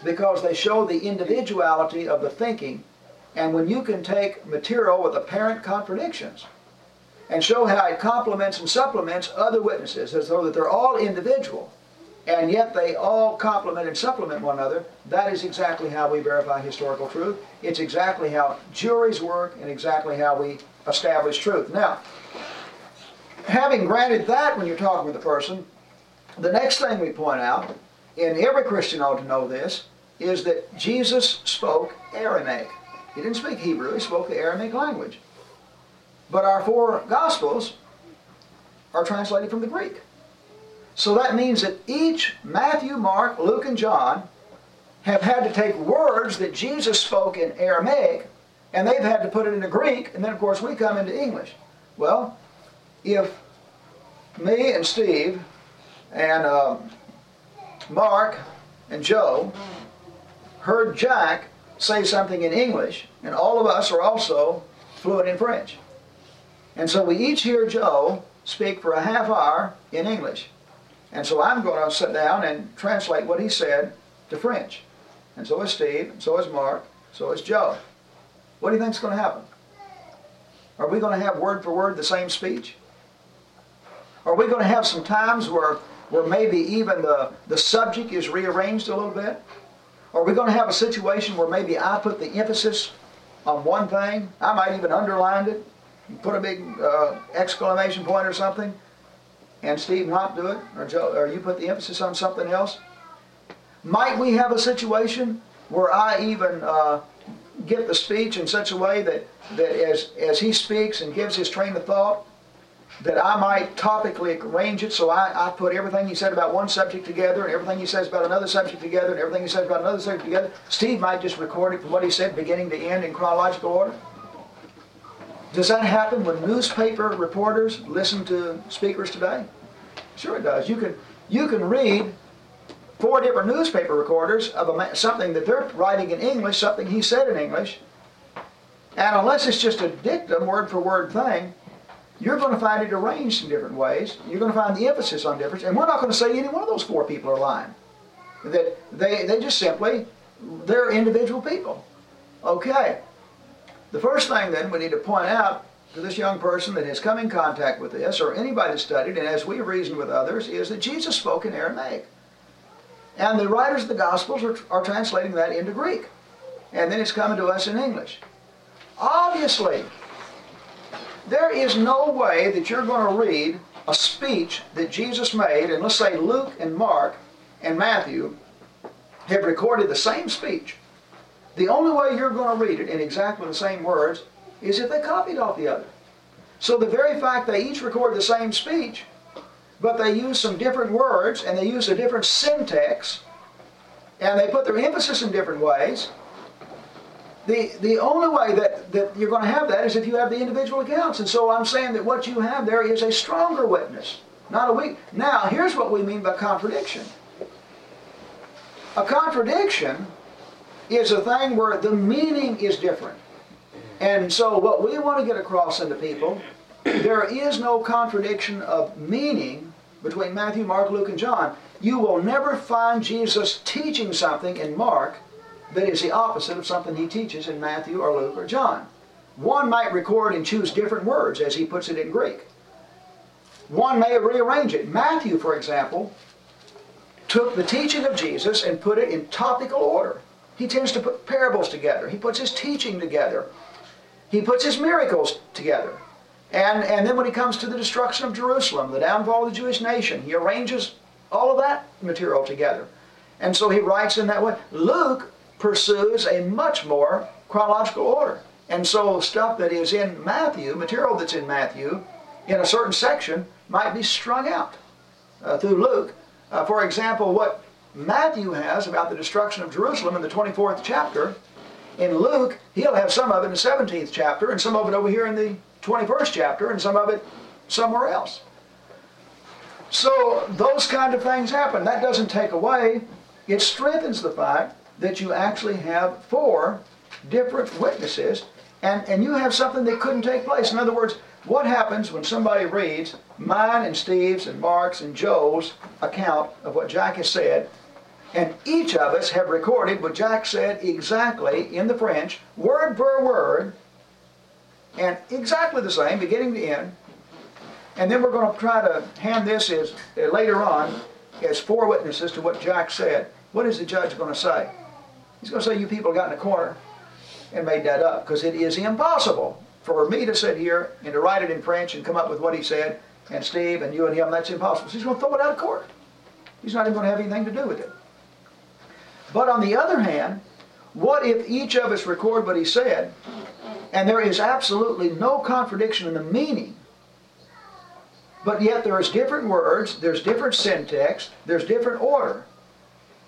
because they show the individuality of the thinking. And when you can take material with apparent contradictions and show how it complements and supplements other witnesses as though that they're all individual, and yet they all complement and supplement one another, that is exactly how we verify historical truth. It's exactly how juries work and exactly how we establish truth. Now, having granted that when you're talking with a person, the next thing we point out, and every Christian ought to know this, is that Jesus spoke Aramaic. He didn't speak Hebrew, he spoke the Aramaic language. But our four Gospels are translated from the Greek. So that means that each Matthew, Mark, Luke, and John have had to take words that Jesus spoke in Aramaic and they've had to put it into Greek, and then of course we come into English. Well, if me and Steve and uh, Mark and Joe heard Jack say something in English, and all of us are also fluent in French. And so we each hear Joe speak for a half hour in English. And so I'm going to sit down and translate what he said to French. And so is Steve, and so is Mark, so is Joe. What do you think is going to happen? Are we going to have word for word the same speech? Are we going to have some times where, where maybe even the, the subject is rearranged a little bit? Are we going to have a situation where maybe I put the emphasis on one thing? I might even underline it, put a big uh, exclamation point or something, and Steve not do it, or, Joe, or you put the emphasis on something else? Might we have a situation where I even uh, get the speech in such a way that, that as, as he speaks and gives his train of thought, that I might topically arrange it so I, I put everything he said about one subject together and everything he says about another subject together and everything he says about another subject together. Steve might just record it from what he said beginning to end in chronological order. Does that happen when newspaper reporters listen to speakers today? Sure it does. You can, you can read four different newspaper recorders of a, something that they're writing in English, something he said in English, and unless it's just a dictum, word for word thing, you're going to find it arranged in different ways. You're going to find the emphasis on difference. And we're not going to say any one of those four people are lying. That they, they just simply, they're individual people. Okay. The first thing then we need to point out to this young person that has come in contact with this, or anybody that studied, and as we have reasoned with others, is that Jesus spoke in Aramaic. And the writers of the Gospels are, are translating that into Greek. And then it's coming to us in English. Obviously, there is no way that you're going to read a speech that Jesus made, and let's say Luke and Mark and Matthew have recorded the same speech. The only way you're going to read it in exactly the same words is if they copied off the other. So the very fact they each record the same speech, but they use some different words and they use a different syntax, and they put their emphasis in different ways, the, the only way that, that you're going to have that is if you have the individual accounts. And so I'm saying that what you have there is a stronger witness, not a weak. Now, here's what we mean by contradiction. A contradiction is a thing where the meaning is different. And so what we want to get across into people, there is no contradiction of meaning between Matthew, Mark, Luke, and John. You will never find Jesus teaching something in Mark that is the opposite of something he teaches in Matthew or Luke or John. One might record and choose different words as he puts it in Greek. One may rearrange it. Matthew, for example, took the teaching of Jesus and put it in topical order. He tends to put parables together. He puts his teaching together. He puts his miracles together. And, and then when he comes to the destruction of Jerusalem, the downfall of the Jewish nation, he arranges all of that material together. And so he writes in that way. Luke pursues a much more chronological order. And so stuff that is in Matthew, material that's in Matthew, in a certain section, might be strung out uh, through Luke. Uh, for example, what Matthew has about the destruction of Jerusalem in the 24th chapter, in Luke, he'll have some of it in the 17th chapter, and some of it over here in the 21st chapter, and some of it somewhere else. So those kind of things happen. That doesn't take away, it strengthens the fact that you actually have four different witnesses and, and you have something that couldn't take place. In other words, what happens when somebody reads mine and Steve's and Mark's and Joe's account of what Jack has said, and each of us have recorded what Jack said exactly in the French, word for word, and exactly the same, beginning to end. And then we're going to try to hand this as, uh, later on as four witnesses to what Jack said. What is the judge going to say? He's going to say, you people got in a corner and made that up because it is impossible for me to sit here and to write it in French and come up with what he said, and Steve and you and him, that's impossible. So he's going to throw it out of court. He's not even going to have anything to do with it. But on the other hand, what if each of us record what he said, and there is absolutely no contradiction in the meaning, but yet there's different words, there's different syntax, there's different order.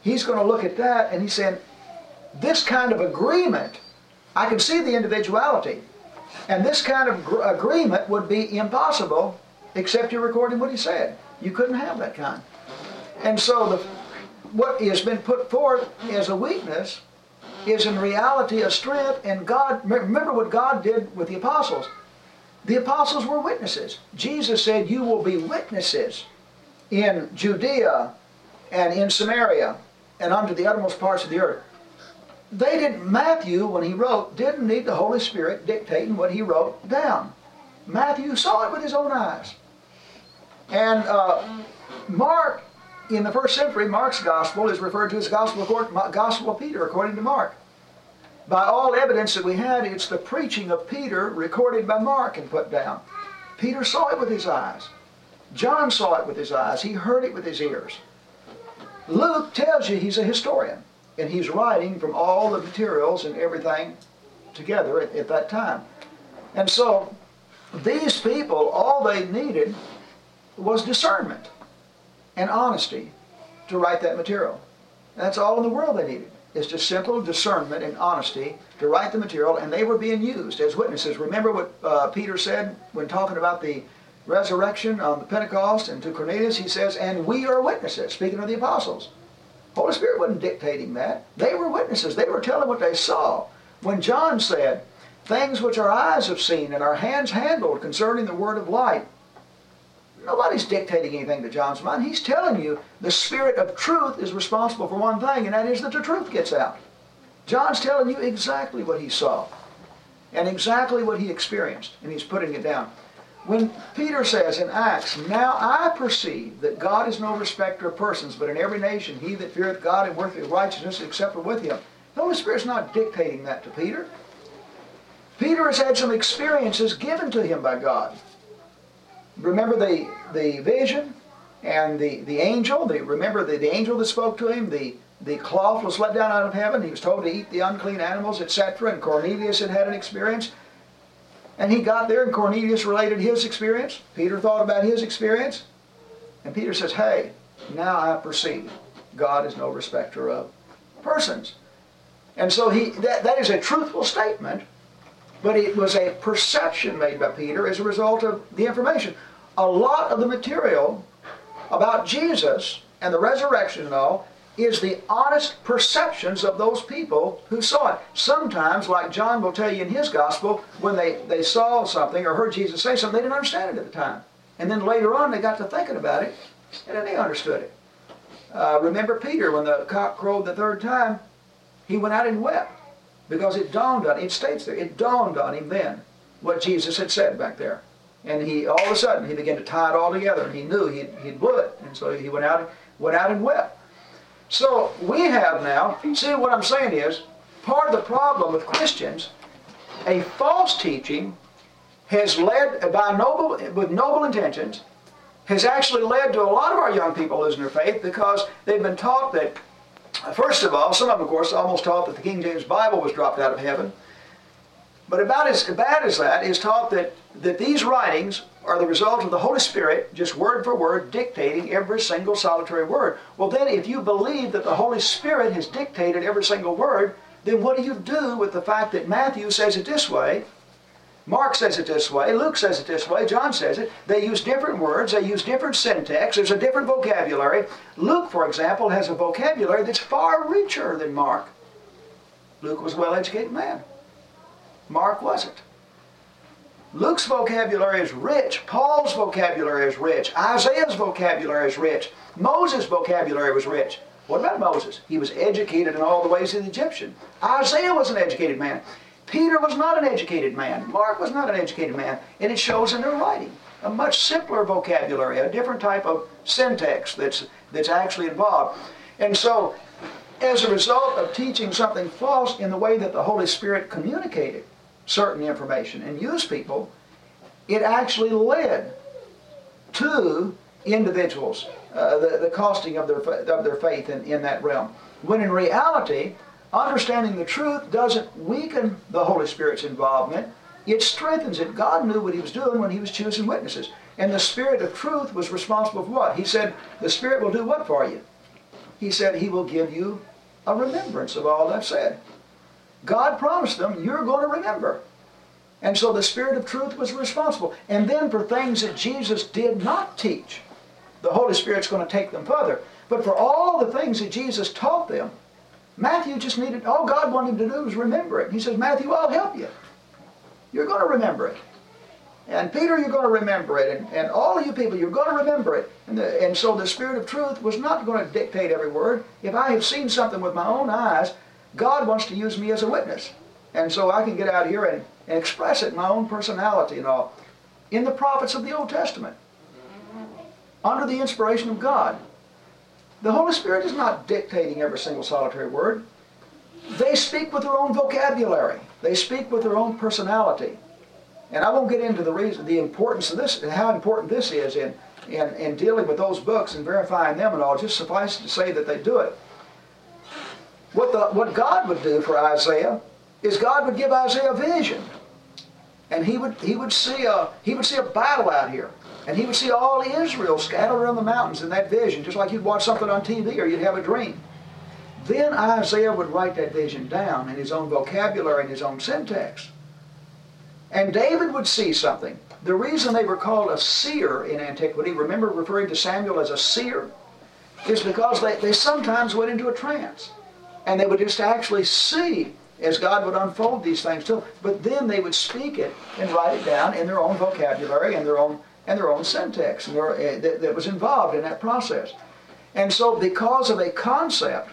He's going to look at that and he's saying, this kind of agreement, I can see the individuality, and this kind of agreement would be impossible except you're recording what he said. You couldn't have that kind. And so the, what has been put forth as a weakness is in reality a strength, and God, remember what God did with the apostles. The apostles were witnesses. Jesus said, You will be witnesses in Judea and in Samaria and unto the uttermost parts of the earth they didn't, Matthew, when he wrote, didn't need the Holy Spirit dictating what he wrote down. Matthew saw it with his own eyes. And uh, Mark, in the first century, Mark's gospel is referred to as gospel, gospel of Peter, according to Mark. By all evidence that we had, it's the preaching of Peter recorded by Mark and put down. Peter saw it with his eyes. John saw it with his eyes. He heard it with his ears. Luke tells you he's a historian and he's writing from all the materials and everything together at, at that time. And so these people, all they needed was discernment and honesty to write that material. That's all in the world they needed. It's just simple discernment and honesty to write the material, and they were being used as witnesses. Remember what uh, Peter said when talking about the resurrection on the Pentecost, and to Cornelius he says, and we are witnesses, speaking of the apostles. Holy Spirit wasn't dictating that. They were witnesses. They were telling what they saw. When John said, things which our eyes have seen and our hands handled concerning the word of light. Nobody's dictating anything to John's mind. He's telling you the Spirit of truth is responsible for one thing, and that is that the truth gets out. John's telling you exactly what he saw and exactly what he experienced, and he's putting it down. When Peter says in Acts, Now I perceive that God is no respecter of persons, but in every nation he that feareth God and worketh righteousness is accepted with him. The Holy Spirit's not dictating that to Peter. Peter has had some experiences given to him by God. Remember the, the vision and the, the angel? The, remember the, the angel that spoke to him? The, the cloth was let down out of heaven. He was told to eat the unclean animals, etc. And Cornelius had had an experience. And he got there, and Cornelius related his experience. Peter thought about his experience. And Peter says, Hey, now I perceive God is no respecter of persons. And so he that, that is a truthful statement, but it was a perception made by Peter as a result of the information. A lot of the material about Jesus and the resurrection and all is the honest perceptions of those people who saw it. Sometimes, like John will tell you in his gospel, when they, they saw something or heard Jesus say something, they didn't understand it at the time. And then later on, they got to thinking about it, and then they understood it. Uh, remember Peter, when the cock crowed the third time, he went out and wept because it dawned on him. It states there, it dawned on him then what Jesus had said back there. And he, all of a sudden, he began to tie it all together, and he knew he'd, he'd blew it. And so he went out, went out and wept. So we have now, see what I'm saying is, part of the problem with Christians, a false teaching has led by noble with noble intentions has actually led to a lot of our young people losing their faith because they've been taught that first of all some of them of course almost taught that the king james bible was dropped out of heaven. But about as bad as that is taught that, that these writings are the result of the Holy Spirit, just word for word, dictating every single solitary word. Well, then, if you believe that the Holy Spirit has dictated every single word, then what do you do with the fact that Matthew says it this way, Mark says it this way, Luke says it this way, John says it. They use different words, they use different syntax, there's a different vocabulary. Luke, for example, has a vocabulary that's far richer than Mark. Luke was a well educated man, Mark wasn't. Luke's vocabulary is rich. Paul's vocabulary is rich. Isaiah's vocabulary is rich. Moses' vocabulary was rich. What about Moses? He was educated in all the ways of the Egyptian. Isaiah was an educated man. Peter was not an educated man. Mark was not an educated man. And it shows in their writing. A much simpler vocabulary, a different type of syntax that's, that's actually involved. And so, as a result of teaching something false in the way that the Holy Spirit communicated, certain information and use people, it actually led to individuals, uh, the, the costing of their, of their faith in, in that realm. When in reality, understanding the truth doesn't weaken the Holy Spirit's involvement, it strengthens it. God knew what He was doing when He was choosing witnesses. And the Spirit of truth was responsible for what? He said, The Spirit will do what for you? He said, He will give you a remembrance of all I've said. God promised them, you're going to remember. And so the Spirit of truth was responsible. And then for things that Jesus did not teach, the Holy Spirit's going to take them further. But for all the things that Jesus taught them, Matthew just needed, all God wanted him to do was remember it. He says, Matthew, I'll help you. You're going to remember it. And Peter, you're going to remember it. And, and all you people, you're going to remember it. And, the, and so the Spirit of truth was not going to dictate every word. If I have seen something with my own eyes, God wants to use me as a witness. And so I can get out here and, and express it in my own personality and all. In the prophets of the Old Testament, under the inspiration of God, the Holy Spirit is not dictating every single solitary word. They speak with their own vocabulary. They speak with their own personality. And I won't get into the reason, the importance of this, and how important this is in, in, in dealing with those books and verifying them and all. Just suffice to say that they do it. What, the, what God would do for Isaiah is God would give Isaiah a vision. And he would, he, would see a, he would see a battle out here. And he would see all Israel scattered around the mountains in that vision, just like you'd watch something on TV or you'd have a dream. Then Isaiah would write that vision down in his own vocabulary and his own syntax. And David would see something. The reason they were called a seer in antiquity, remember referring to Samuel as a seer, is because they, they sometimes went into a trance and they would just actually see as God would unfold these things to them. But then they would speak it and write it down in their own vocabulary and their own and their own syntax and their, uh, that, that was involved in that process. And so, because of a concept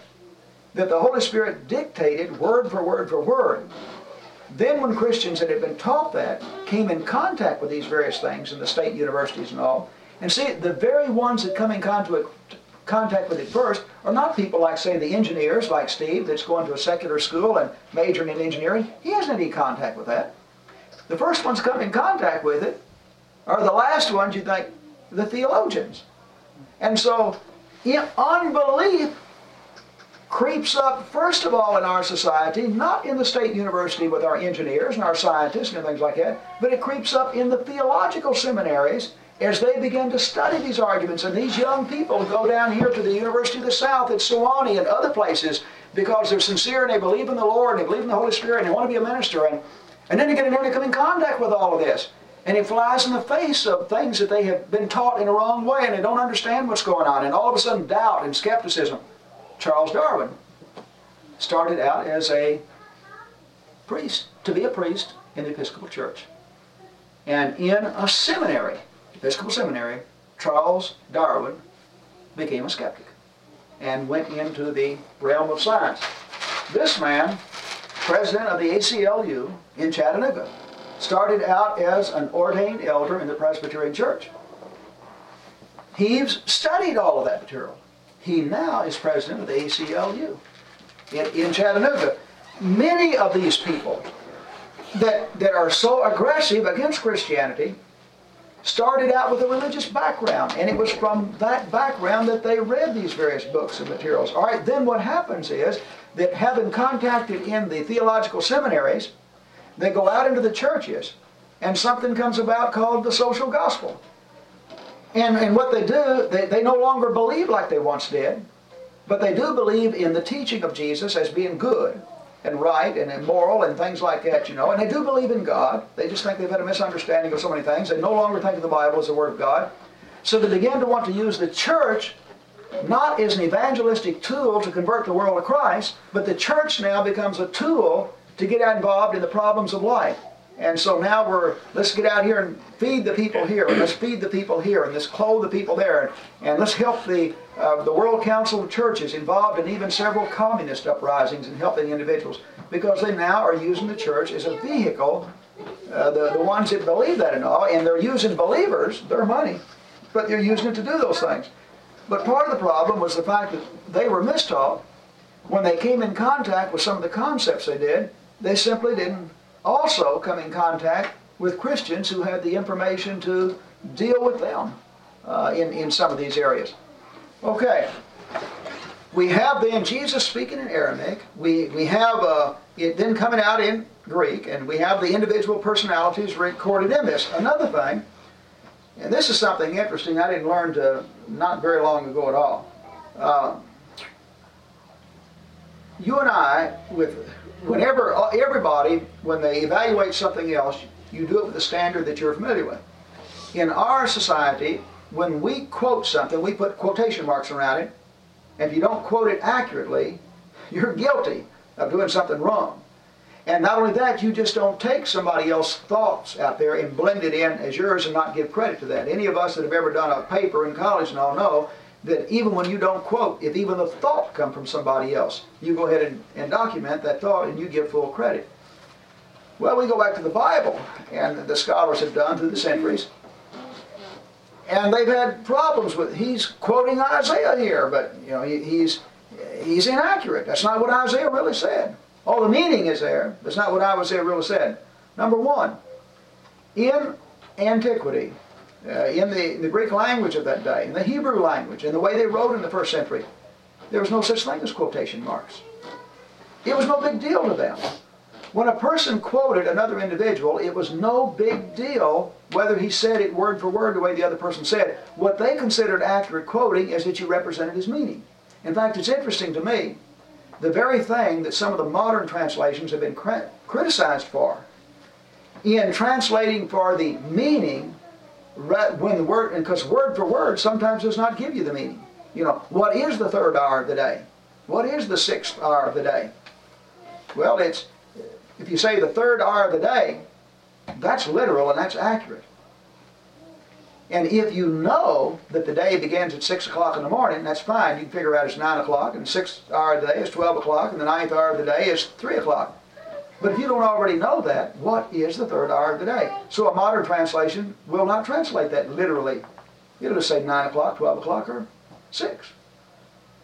that the Holy Spirit dictated word for word for word, then when Christians that had been taught that came in contact with these various things in the state universities and all, and see, the very ones that come in contact, contact with it first are not people like, say, the engineers, like Steve, that's going to a secular school and majoring in engineering. He hasn't any contact with that. The first ones come in contact with it are the last ones you think, the theologians. And so, unbelief creeps up, first of all, in our society, not in the state university with our engineers and our scientists and things like that, but it creeps up in the theological seminaries as they begin to study these arguments. And these young people go down here to the University of the South at Sewanee and other places because they're sincere and they believe in the Lord and they believe in the Holy Spirit and they want to be a minister. And, and then they get in there to come in contact with all of this. And it flies in the face of things that they have been taught in a wrong way and they don't understand what's going on. And all of a sudden, doubt and skepticism. Charles Darwin started out as a priest, to be a priest in the Episcopal Church. And in a seminary, Episcopal Seminary, Charles Darwin became a skeptic and went into the realm of science. This man, president of the ACLU in Chattanooga, started out as an ordained elder in the Presbyterian Church. He's studied all of that material. He now is president of the ACLU in, in Chattanooga. Many of these people that, that are so aggressive against Christianity started out with a religious background, and it was from that background that they read these various books and materials. All right, then what happens is that having contacted in the theological seminaries, they go out into the churches, and something comes about called the social gospel. And, and what they do, they, they no longer believe like they once did, but they do believe in the teaching of Jesus as being good and right and immoral and things like that, you know. And they do believe in God. They just think they've had a misunderstanding of so many things. They no longer think of the Bible as the Word of God. So they begin to want to use the church not as an evangelistic tool to convert the world to Christ, but the church now becomes a tool to get involved in the problems of life. And so now we're, let's get out here and feed the people here, and let's feed the people here, and let's clothe the people there, and, and let's help the, uh, the World Council of Churches involved in even several communist uprisings and helping individuals because they now are using the church as a vehicle, uh, the, the ones that believe that and all, and they're using believers, their money, but they're using it to do those things. But part of the problem was the fact that they were mistaught. When they came in contact with some of the concepts they did, they simply didn't also come in contact with Christians who had the information to deal with them uh, in, in some of these areas. Okay. We have then Jesus speaking in Aramaic. We, we have uh, it then coming out in Greek, and we have the individual personalities recorded in this. Another thing, and this is something interesting I didn't learn to not very long ago at all. Uh, you and I, with whenever everybody, when they evaluate something else, you do it with the standard that you're familiar with. In our society, when we quote something, we put quotation marks around it. And if you don't quote it accurately, you're guilty of doing something wrong. And not only that, you just don't take somebody else's thoughts out there and blend it in as yours and not give credit to that. Any of us that have ever done a paper in college and all know that even when you don't quote, if even the thought come from somebody else, you go ahead and, and document that thought and you give full credit. Well, we go back to the Bible, and the scholars have done through the centuries. And they've had problems with, he's quoting Isaiah here, but you know, he, he's, he's inaccurate. That's not what Isaiah really said. All the meaning is there. That's not what Isaiah really said. Number one, in antiquity, uh, in, the, in the Greek language of that day, in the Hebrew language, in the way they wrote in the first century, there was no such thing as quotation marks. It was no big deal to them. When a person quoted another individual, it was no big deal whether he said it word for word the way the other person said. What they considered accurate quoting is that you represented his meaning. In fact, it's interesting to me, the very thing that some of the modern translations have been criticized for, in translating for the meaning when the word, because word for word sometimes does not give you the meaning. You know, what is the third hour of the day? What is the sixth hour of the day? Well, it's if you say the third hour of the day, that's literal and that's accurate. And if you know that the day begins at 6 o'clock in the morning, that's fine. You can figure out it's 9 o'clock, and the 6th hour of the day is 12 o'clock, and the ninth hour of the day is 3 o'clock. But if you don't already know that, what is the third hour of the day? So a modern translation will not translate that literally. It'll just say 9 o'clock, 12 o'clock, or 6.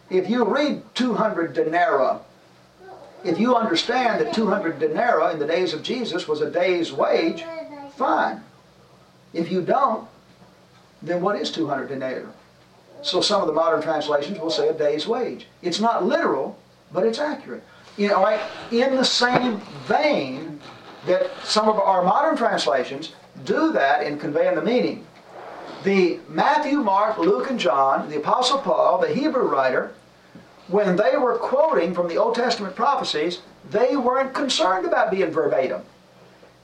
If you read 200 denarii, if you understand that 200 denarii in the days of Jesus was a day's wage, fine. If you don't, then what is 200 denarii? So some of the modern translations will say a day's wage. It's not literal, but it's accurate. Right? In the same vein that some of our modern translations do that in conveying the meaning. The Matthew, Mark, Luke, and John, the Apostle Paul, the Hebrew writer, when they were quoting from the Old Testament prophecies, they weren't concerned about being verbatim.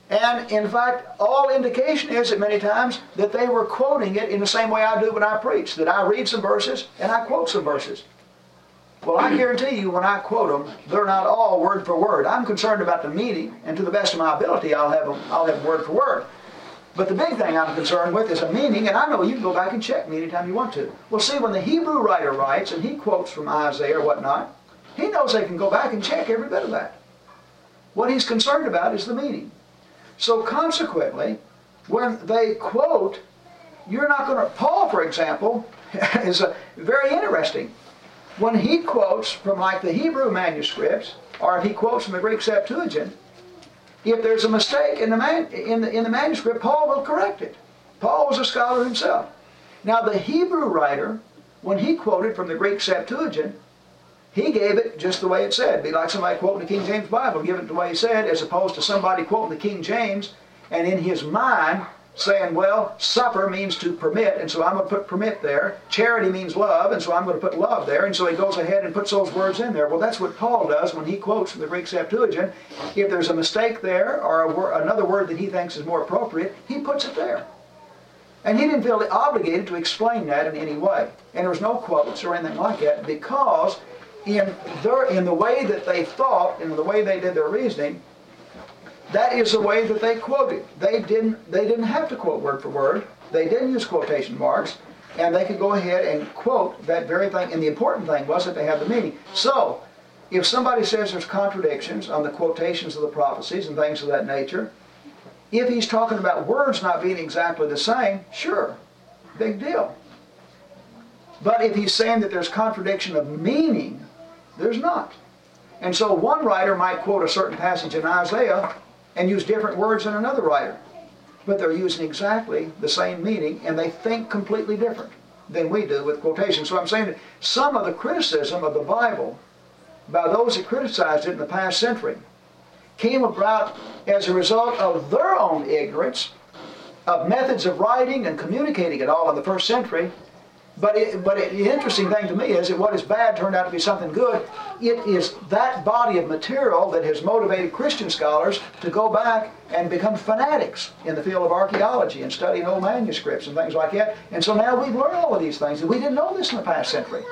And in fact, all indication is that many times that they were quoting it in the same way I do when I preach, that I read some verses and I quote some verses. Well, I guarantee you when I quote them, they're not all word for word. I'm concerned about the meaning, and to the best of my ability, I'll have them, I'll have word for word. But the big thing I'm concerned with is a meaning, and I know you can go back and check me anytime you want to. Well, see, when the Hebrew writer writes, and he quotes from Isaiah or whatnot, he knows they can go back and check every bit of that. What he's concerned about is the meaning. So consequently, when they quote, you're not going to, Paul, for example, [laughs] is a, very interesting when he quotes from like the Hebrew manuscripts, or if he quotes from the Greek Septuagint, if there's a mistake in the, man, in the, in the manuscript, Paul will correct it. Paul was a scholar himself. Now the Hebrew writer, when he quoted from the Greek Septuagint, he gave it just the way it said. It'd be like somebody quoting the King James Bible, give it the way he said, as opposed to somebody quoting the King James, and in his mind saying, well, supper means to permit, and so I'm going to put permit there. Charity means love, and so I'm going to put love there. And so he goes ahead and puts those words in there. Well, that's what Paul does when he quotes from the Greek Septuagint. If there's a mistake there or another word that he thinks is more appropriate, he puts it there. And he didn't feel obligated to explain that in any way. And there was no quotes or anything like that because in, their, in the way that they thought and the way they did their reasoning, that is the way that they quoted. They didn't, they didn't have to quote word for word. They didn't use quotation marks. And they could go ahead and quote that very thing. And the important thing was that they had the meaning. So, if somebody says there's contradictions on the quotations of the prophecies and things of that nature, if he's talking about words not being exactly the same, sure, big deal. But if he's saying that there's contradiction of meaning, there's not. And so one writer might quote a certain passage in Isaiah and use different words than another writer. But they're using exactly the same meaning and they think completely different than we do with quotations. So I'm saying that some of the criticism of the Bible by those that criticized it in the past century came about as a result of their own ignorance of methods of writing and communicating it all in the first century but, it, but it, the interesting thing to me is that what is bad turned out to be something good. It is that body of material that has motivated Christian scholars to go back and become fanatics in the field of archaeology and studying old manuscripts and things like that. And so now we've learned all of these things, and we didn't know this in the past century.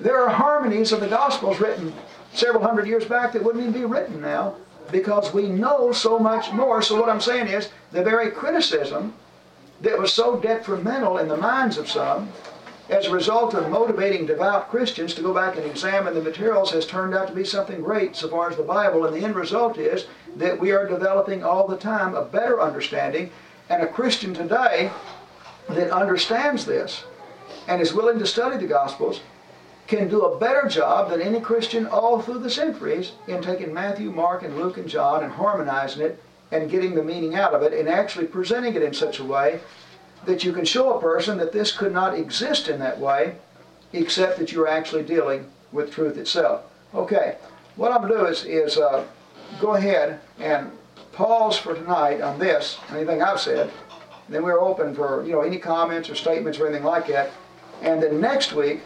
There are harmonies of the Gospels written several hundred years back that wouldn't even be written now because we know so much more. So what I'm saying is the very criticism that was so detrimental in the minds of some as a result of motivating devout Christians to go back and examine the materials has turned out to be something great so far as the Bible. And the end result is that we are developing all the time a better understanding. And a Christian today that understands this and is willing to study the Gospels can do a better job than any Christian all through the centuries in taking Matthew, Mark, and Luke, and John and harmonizing it and getting the meaning out of it and actually presenting it in such a way that you can show a person that this could not exist in that way except that you're actually dealing with truth itself. Okay, what I'm going to do is, is uh, go ahead and pause for tonight on this, anything I've said. Then we're open for you know any comments or statements or anything like that. And then next week,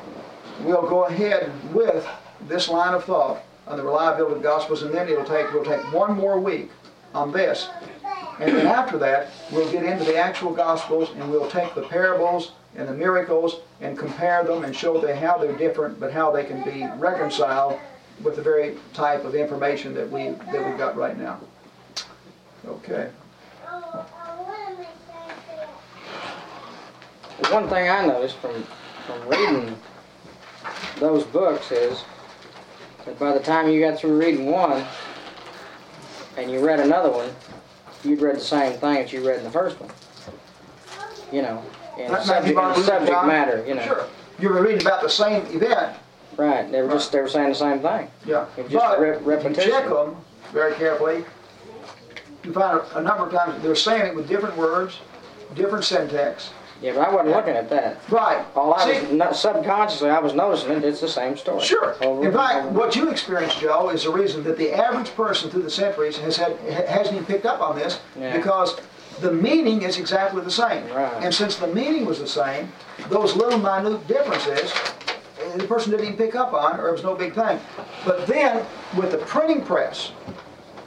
we'll go ahead with this line of thought on the reliability of the Gospels, and then it'll take, we'll take one more week on this. And then after that, we'll get into the actual Gospels and we'll take the parables and the miracles and compare them and show them how they're different, but how they can be reconciled with the very type of information that we, that we've got right now. Okay. One thing I noticed from, from reading those books is that by the time you got through reading one and you read another one, you'd read the same thing that you read in the first one. You know, in That- subject, in subject matter, you know. Sure. You were reading about the same event, Right, they were just, they were saying the same thing. yeah. It was just But re- if you check them very carefully, you find a- a number of times they're saying it with different words, different syntax. Yeah, but I wasn't looking at that. Right. All I See, was, subconsciously, I was noticing it, it's the same story. Sure. Over In and fact, over. what you experienced, Joe, is the reason that the average person through the centuries has had ha- hasn't even picked up on this Yeah. because the meaning is exactly the same. Right. And since the meaning was the same, those little minute differences, eh, the person didn't even pick up on, or it was no big thing. But then, with the printing press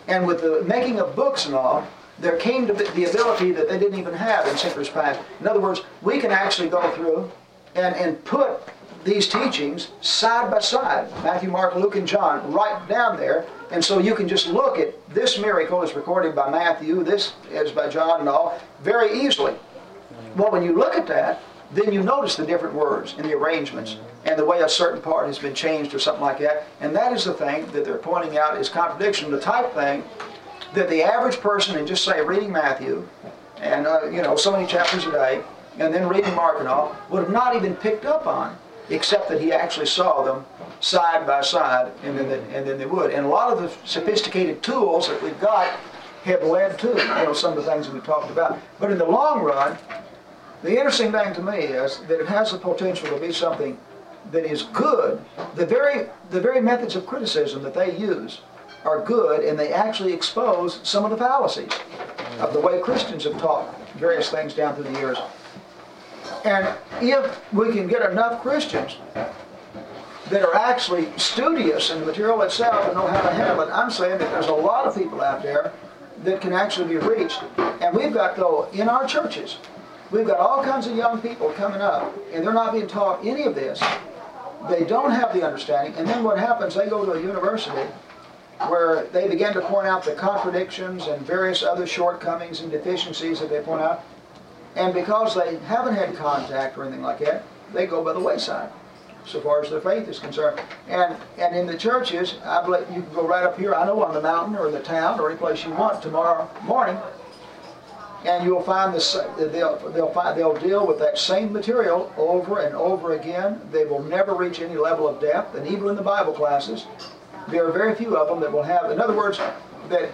and with the making of books and all, there came to the ability that they didn't even have in centuries past. In other words, we can actually go through and, and put these teachings side by side, Matthew, Mark, Luke, and John, right down there. And so you can just look at this miracle is recorded by Matthew, this is by John and all, very easily. Well, when you look at that, then you notice the different words and the arrangements and the way a certain part has been changed or something like that. And that is the thing that they're pointing out is contradiction, the type thing that the average person in just say reading Matthew and uh, you know so many chapters a day and then reading Mark and all would have not even picked up on except that he actually saw them side by side and then they, and then they would and a lot of the sophisticated tools that we've got have led to you know some of the things we talked about but in the long run the interesting thing to me is that it has the potential to be something that is good. The very, the very methods of criticism that they use are good, and they actually expose some of the fallacies of the way Christians have taught various things down through the years. And if we can get enough Christians that are actually studious in the material itself and know how to handle it, I'm saying that there's a lot of people out there that can actually be reached. And we've got, though, in our churches, we've got all kinds of young people coming up, and they're not being taught any of this. They don't have the understanding, and then what happens, they go to a university where they begin to point out the contradictions and various other shortcomings and deficiencies that they point out. And because they haven't had contact or anything like that, they go by the wayside, so far as their faith is concerned. And and in the churches, I believe you can go right up here. I know on the mountain or in the town or any place you want tomorrow morning, and you'll find this. They'll they'll find they'll deal with that same material over and over again. They will never reach any level of depth, and even in the Bible classes, there are very few of them that will have. In other words, that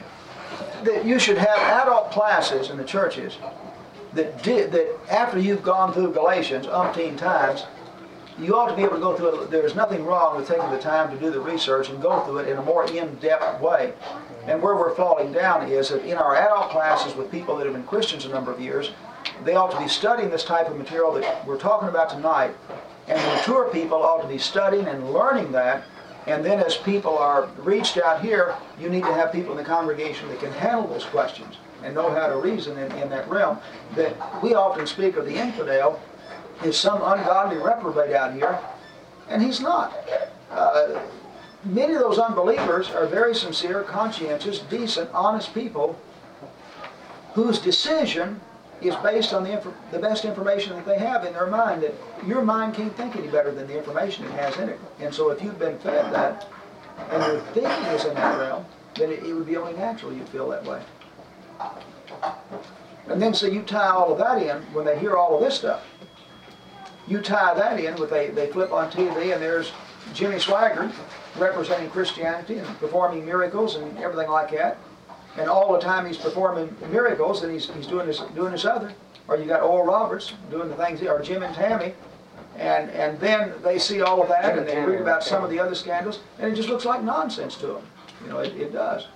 that you should have adult classes in the churches that did that after you've gone through Galatians umpteen times, you ought to be able to go through it. There's nothing wrong with taking the time to do the research and go through it in a more in-depth way. And where we're falling down is that in our adult classes with people that have been Christians a number of years, they ought to be studying this type of material that we're talking about tonight. And mature people ought to be studying and learning that. And then as people are reached out here, you need to have people in the congregation that can handle those questions and know how to reason in, in that realm. That we often speak of the infidel is some ungodly reprobate out here, and he's not. Uh, many of those unbelievers are very sincere, conscientious, decent, honest people whose decision is based on the, the best information that they have in their mind. That your mind can't think any better than the information it has in it. And so if you've been fed that, and your thinking is in that realm, then it, it would be only natural you'd feel that way. And then so you tie all of that in when they hear all of this stuff. You tie that in with they, they flip on TV and there's Jimmy Swaggart representing Christianity and performing miracles and everything like that. And all the time he's performing miracles and he's, he's doing this doing this other. Or you got Oral Roberts doing the things, or Jim and Tammy. And, and then they see all of that Jim and they read about some of the other scandals and it just looks like nonsense to them. You know, it, it does.